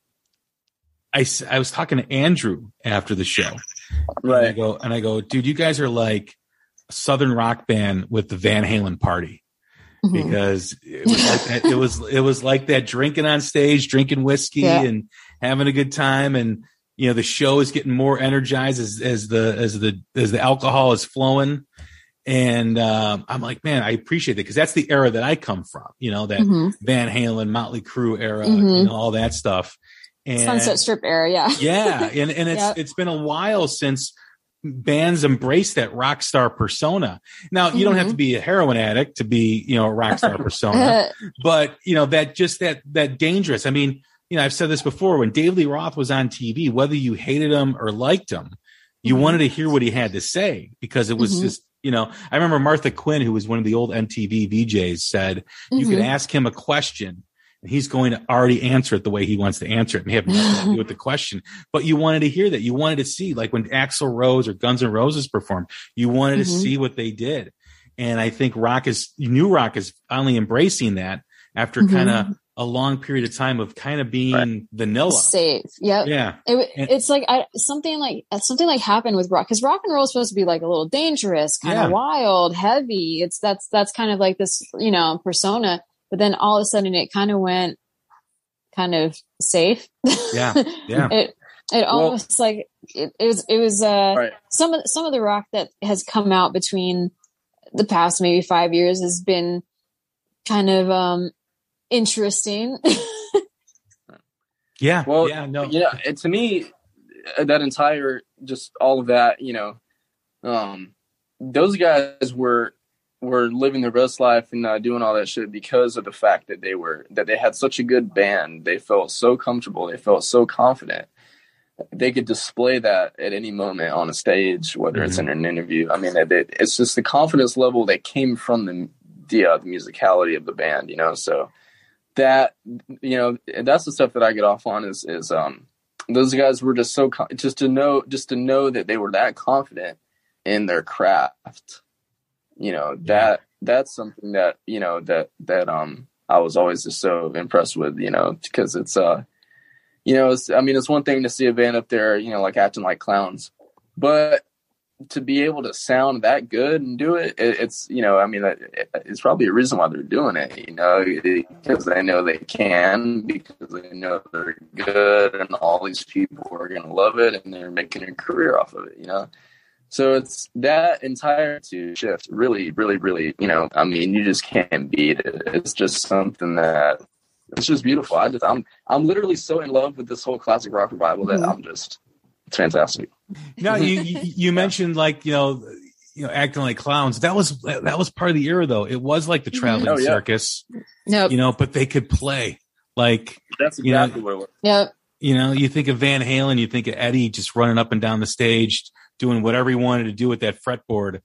I, I was talking to Andrew after the show. And I right. go, and I go, dude, you guys are like a Southern rock band with the Van Halen party Mhm. because it was like that, it was it was like that drinking on stage, drinking whiskey Yeah. and having a good time, and you know the show is getting more energized as as the as the as the alcohol is flowing, And um, I'm like, man, I appreciate that because that's the era that I come from. You know, that Mhm. Van Halen, Motley Crue era, Mhm. you know, all that stuff. And Sunset Strip era, yeah. [laughs] yeah, and and it's Yep. it's been a while since bands embrace that rock star persona. Now, you don't have to be a heroin addict to be, you know, a rock star persona, [laughs] but you know that just that that dangerous. I mean, you know, I've said this before. When Dave Lee Roth was on TV, whether you hated him or liked him, you Mhm. wanted to hear what he had to say because it was Mhm. just. You know, I remember Martha Quinn, who was one of the old MTV VJs, said you could Mhm. ask him a question and he's going to already answer it the way he wants to answer it and have nothing to do with the question. But you wanted to hear that. You wanted to see, like when Axl Rose or Guns N' Roses performed, you wanted to Mhm. see what they did. And I think rock is, new rock is finally embracing that after Mhm. kind of a long period of time of kind of being vanilla. Safe. Yep. Yeah. It, it's like I, something like something like happened with rock because rock and roll is supposed to be like a little dangerous, kind Yeah. of wild, heavy. It's that's that's kind of like this, you know, persona. But then all of a sudden, it kind of went kind of safe. Yeah. [laughs] Yeah. it it almost like it, it was it was uh Right. some of some of the rock that has come out between the past maybe five years has been kind of um interesting. [laughs] Yeah. Well, yeah. No. you know, to me, uh, that entire just all of that, you know, um, those guys were were living their best life and uh, doing all that shit because of the fact that they were that they had such a good band. They felt so comfortable. They felt so confident. They could display that at any moment on a stage, whether it's in an interview. I mean, it, it, it's just the confidence level that came from the the, uh, the musicality of the band, you know. So that you know that's the stuff that I get off on is is um those guys were just so just to know just to know that they were that confident in their craft. You know that that's something that you know that that um I was always just so impressed with you know because it's uh you know it's, I mean it's one thing to see a band up there you know like acting like clowns but to be able to sound that good and do it, it it's you know I mean it, it's probably a reason why they're doing it you know because they know they can because they know they're good and all these people are gonna love it and they're making a career off of it you know? So it's that entire to shift really really really you know I mean you just can't beat it. It's just something that it's just beautiful. I just I'm I'm literally so in love with this whole classic rock revival that Mhm. I'm just it's fantastic. No, you, you you mentioned like you know you know acting like clowns. That was that was part of the era though. It was like the traveling Oh, yeah. circus, Yep. you know, but they could play. Like That's You know- exactly what it was. Yep. you know, you think of Van Halen, you think of Eddie just running up and down the stage, doing whatever he wanted to do with that fretboard,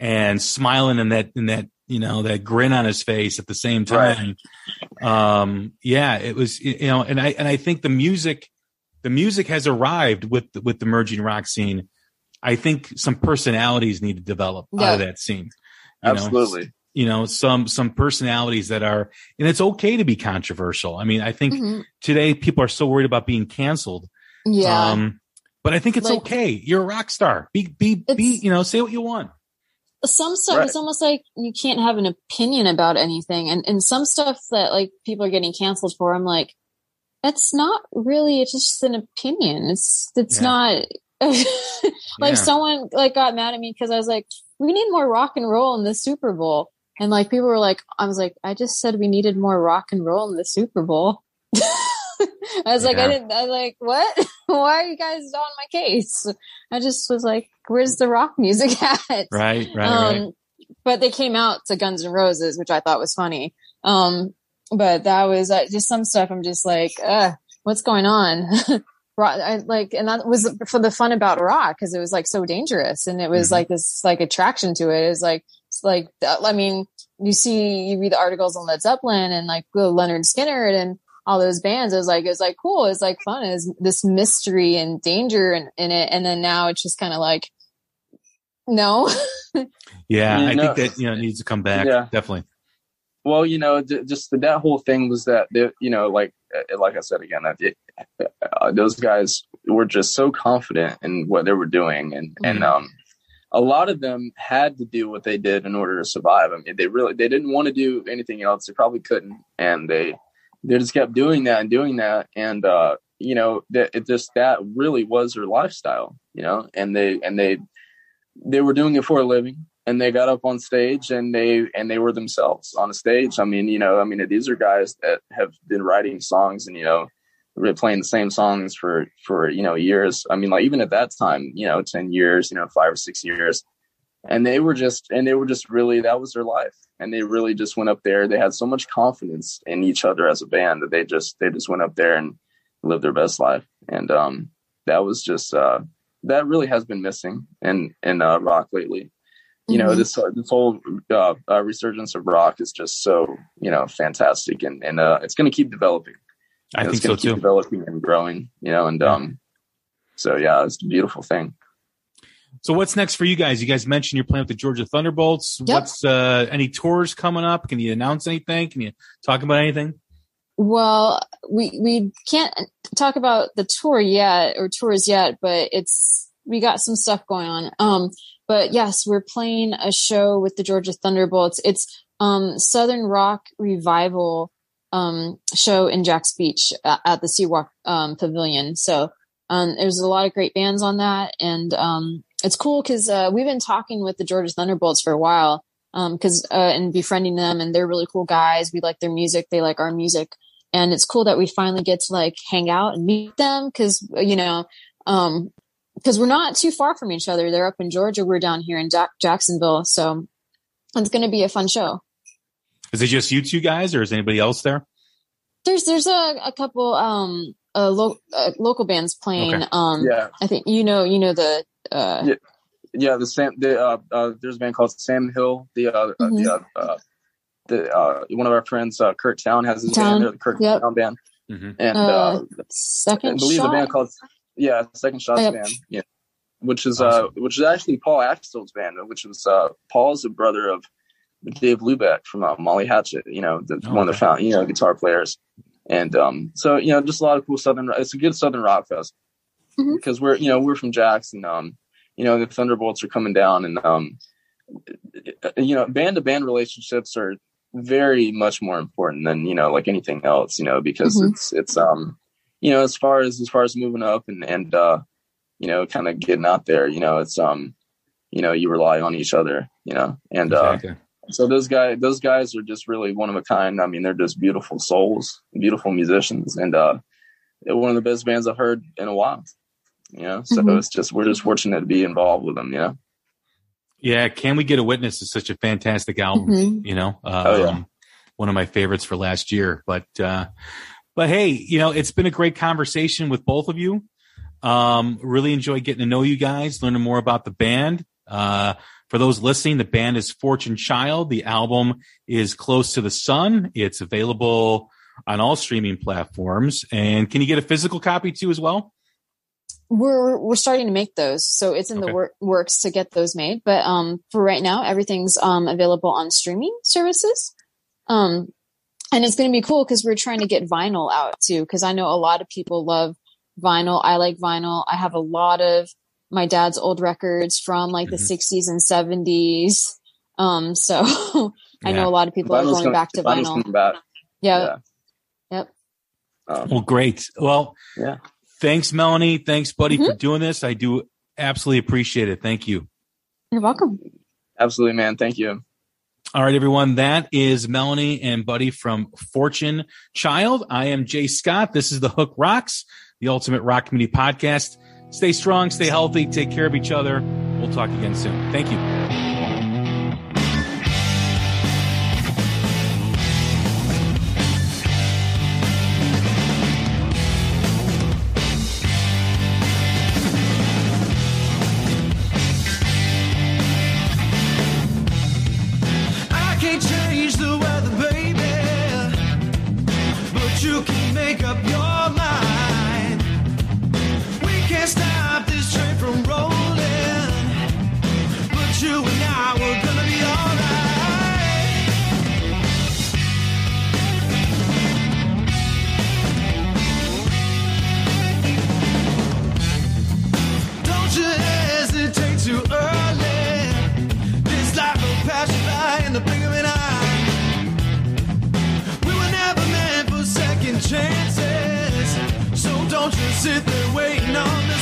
and smiling in that in that you know that grin on his face at the same time. Um, yeah, it was you know, and I and I think the music, the music has arrived with with the merging rock scene. I think some personalities need to develop out of that scene. you know? Absolutely. you know some some personalities that are and it's okay to be controversial i mean i think Mhm. today people are so worried about being canceled Yeah. um but i think it's Like- okay you're a rock star be be be you know say what you want some stuff Right. it's almost like you can't have an opinion about anything and and some stuff that like people are getting canceled for i'm like it's not really it's just an opinion it's it's Yeah. not [laughs] like Yeah. someone like got mad at me because i was like we need more rock and roll in the super bowl and like people were like i was like i just said we needed more rock and roll in the super bowl [laughs] I was like, Yeah. I didn't, I was like, what? [laughs] Why are you guys on my case? I just was like, where's the rock music at? right right right um, but they came out to Guns N' Roses, which I thought was funny. Um, but that was uh, just some stuff. I'm just like, uh, what's going on? [laughs] rock, I, like, and that was for the fun about rock because it was like so dangerous, and it was Mhm. like this like attraction to it. It was like, it's like I mean, you see, you read the articles on Led Zeppelin and like Lynyrd Skynyrd and all those bands. It was like it was like cool. It's like fun. It's this mystery and danger in, in it, and then now it's just kind of like. No, [laughs] yeah i know- think that you know it needs to come back Yeah. definitely Well, you know, j- just the, that whole thing was that, you know, like uh, like I said again, it, uh, those guys were just so confident in what they were doing, and and Mhm. um, a lot of them had to do what they did in order to survive. I mean, they really they didn't want to do anything else. They probably couldn't, and they they just kept doing that and doing that, and uh, you know, that it just that really was their lifestyle, you know, and they and they they were doing it for a living and they got up on stage and they and they were themselves on a stage. I mean, you know, I mean, these are guys that have been writing songs and you know, playing the same songs for for you know years. I mean, like even at that time, you know, ten years, you know, five or six years, and they were just and they were just really that was their life, and they really just went up there. They had so much confidence in each other as a band that they just they just went up there and lived their best life, and um, that was just uh, that really has been missing in in uh, rock lately you know Mhm. this this whole uh, uh, resurgence of rock is just so you know fantastic and and uh, it's going to keep developing I You think it's so gonna keep too. developing and growing you know and Yeah. um so yeah it's a beautiful thing So what's next for you guys? You guys mentioned you're playing with the Georgia Thunderbolts. Yep. What's uh any tours coming up? Can you announce anything? Can you talk about anything? Well, we we can't talk about the tour yet or tours yet, but it's we got some stuff going on. Um, but yes, we're playing a show with the Georgia Thunderbolts. It's um Southern Rock Revival um show in Jax Beach at, at the Seawalk um Pavilion. So um there's a lot of great bands on that and um it's cool because uh, we've been talking with the Georgia Thunderbolts for a while um because uh, and befriending them and they're really cool guys. We like their music, they like our music and it's cool that we finally get to like hang out and meet them because you know um because we're not too far from each other they're up in georgia we're down here in Jack- jacksonville so it's going to be a fun show Is it just you two guys, or is anybody else there? there's there's a, a couple um uh, lo- uh local bands playing Okay. um yeah i think you know you know the uh Yeah. yeah the sam the uh, uh there's a band called sam hill the uh, uh Mhm. the uh, uh the uh one of our friends uh kurt town has his Town, band there, the kurt yep. town band Mhm. and Uh, uh, I second believe shot the band called yeah second shots Yep. band yeah which is uh which is actually paul axel's band which was uh paul's a brother of dave hlubek from uh, molly hatchet you know the Oh, one of the okay. found you know guitar players and um so you know just a lot of cool southern it's a good southern rock fest Mhm. because we're you know we're from jackson um you know the thunderbolts are coming down and um you know band to band relationships are very much more important than you know like anything else you know because Mhm. it's it's um you know as far as as far as moving up and and uh you know kind of getting out there you know it's um you know you rely on each other you know and uh so those guys those guys are just really one of a kind i mean they're just beautiful souls beautiful musicians and uh they're one of the best bands i've heard in a while you know so Mhm. it's just we're just fortunate to be involved with them you know Yeah, can we get a witness? Is such a fantastic album. Mhm. You know, um, Oh, yeah. one of my favorites for last year. But uh, but hey, you know, it's been a great conversation with both of you. Um, really enjoyed getting to know you guys, learning more about the band. Uh, for those listening, the band is Fortune Child. The album is Close to the Sun. It's available on all streaming platforms. And can you get a physical copy too as well? we're we're starting to make those so it's in Okay. the wor- works to get those made but um for right now everything's um available on streaming services um and it's going to be cool because we're trying to get vinyl out too because i know a lot of people love vinyl i like vinyl i have a lot of my dad's old records from like the Mhm. 60s and 70s um so [laughs] i Yeah. know a lot of people are Vinyl's going coming- back to vinyl coming back. yeah, Yeah. Um, Well, great. Well, Yeah. Thanks, Melanie. Thanks, buddy, Mm-hmm. for doing this. I do absolutely appreciate it. Thank you. you're welcome absolutely, man. Thank you. All right, everyone. That is Melanie and Buddy from Fortune Child. I am Jay Scott. This is the Hook Rocks, the ultimate rock community podcast. Stay strong, stay healthy, take care of each other. We'll talk again soon. Thank you. Chances. So don't you sit there waiting on the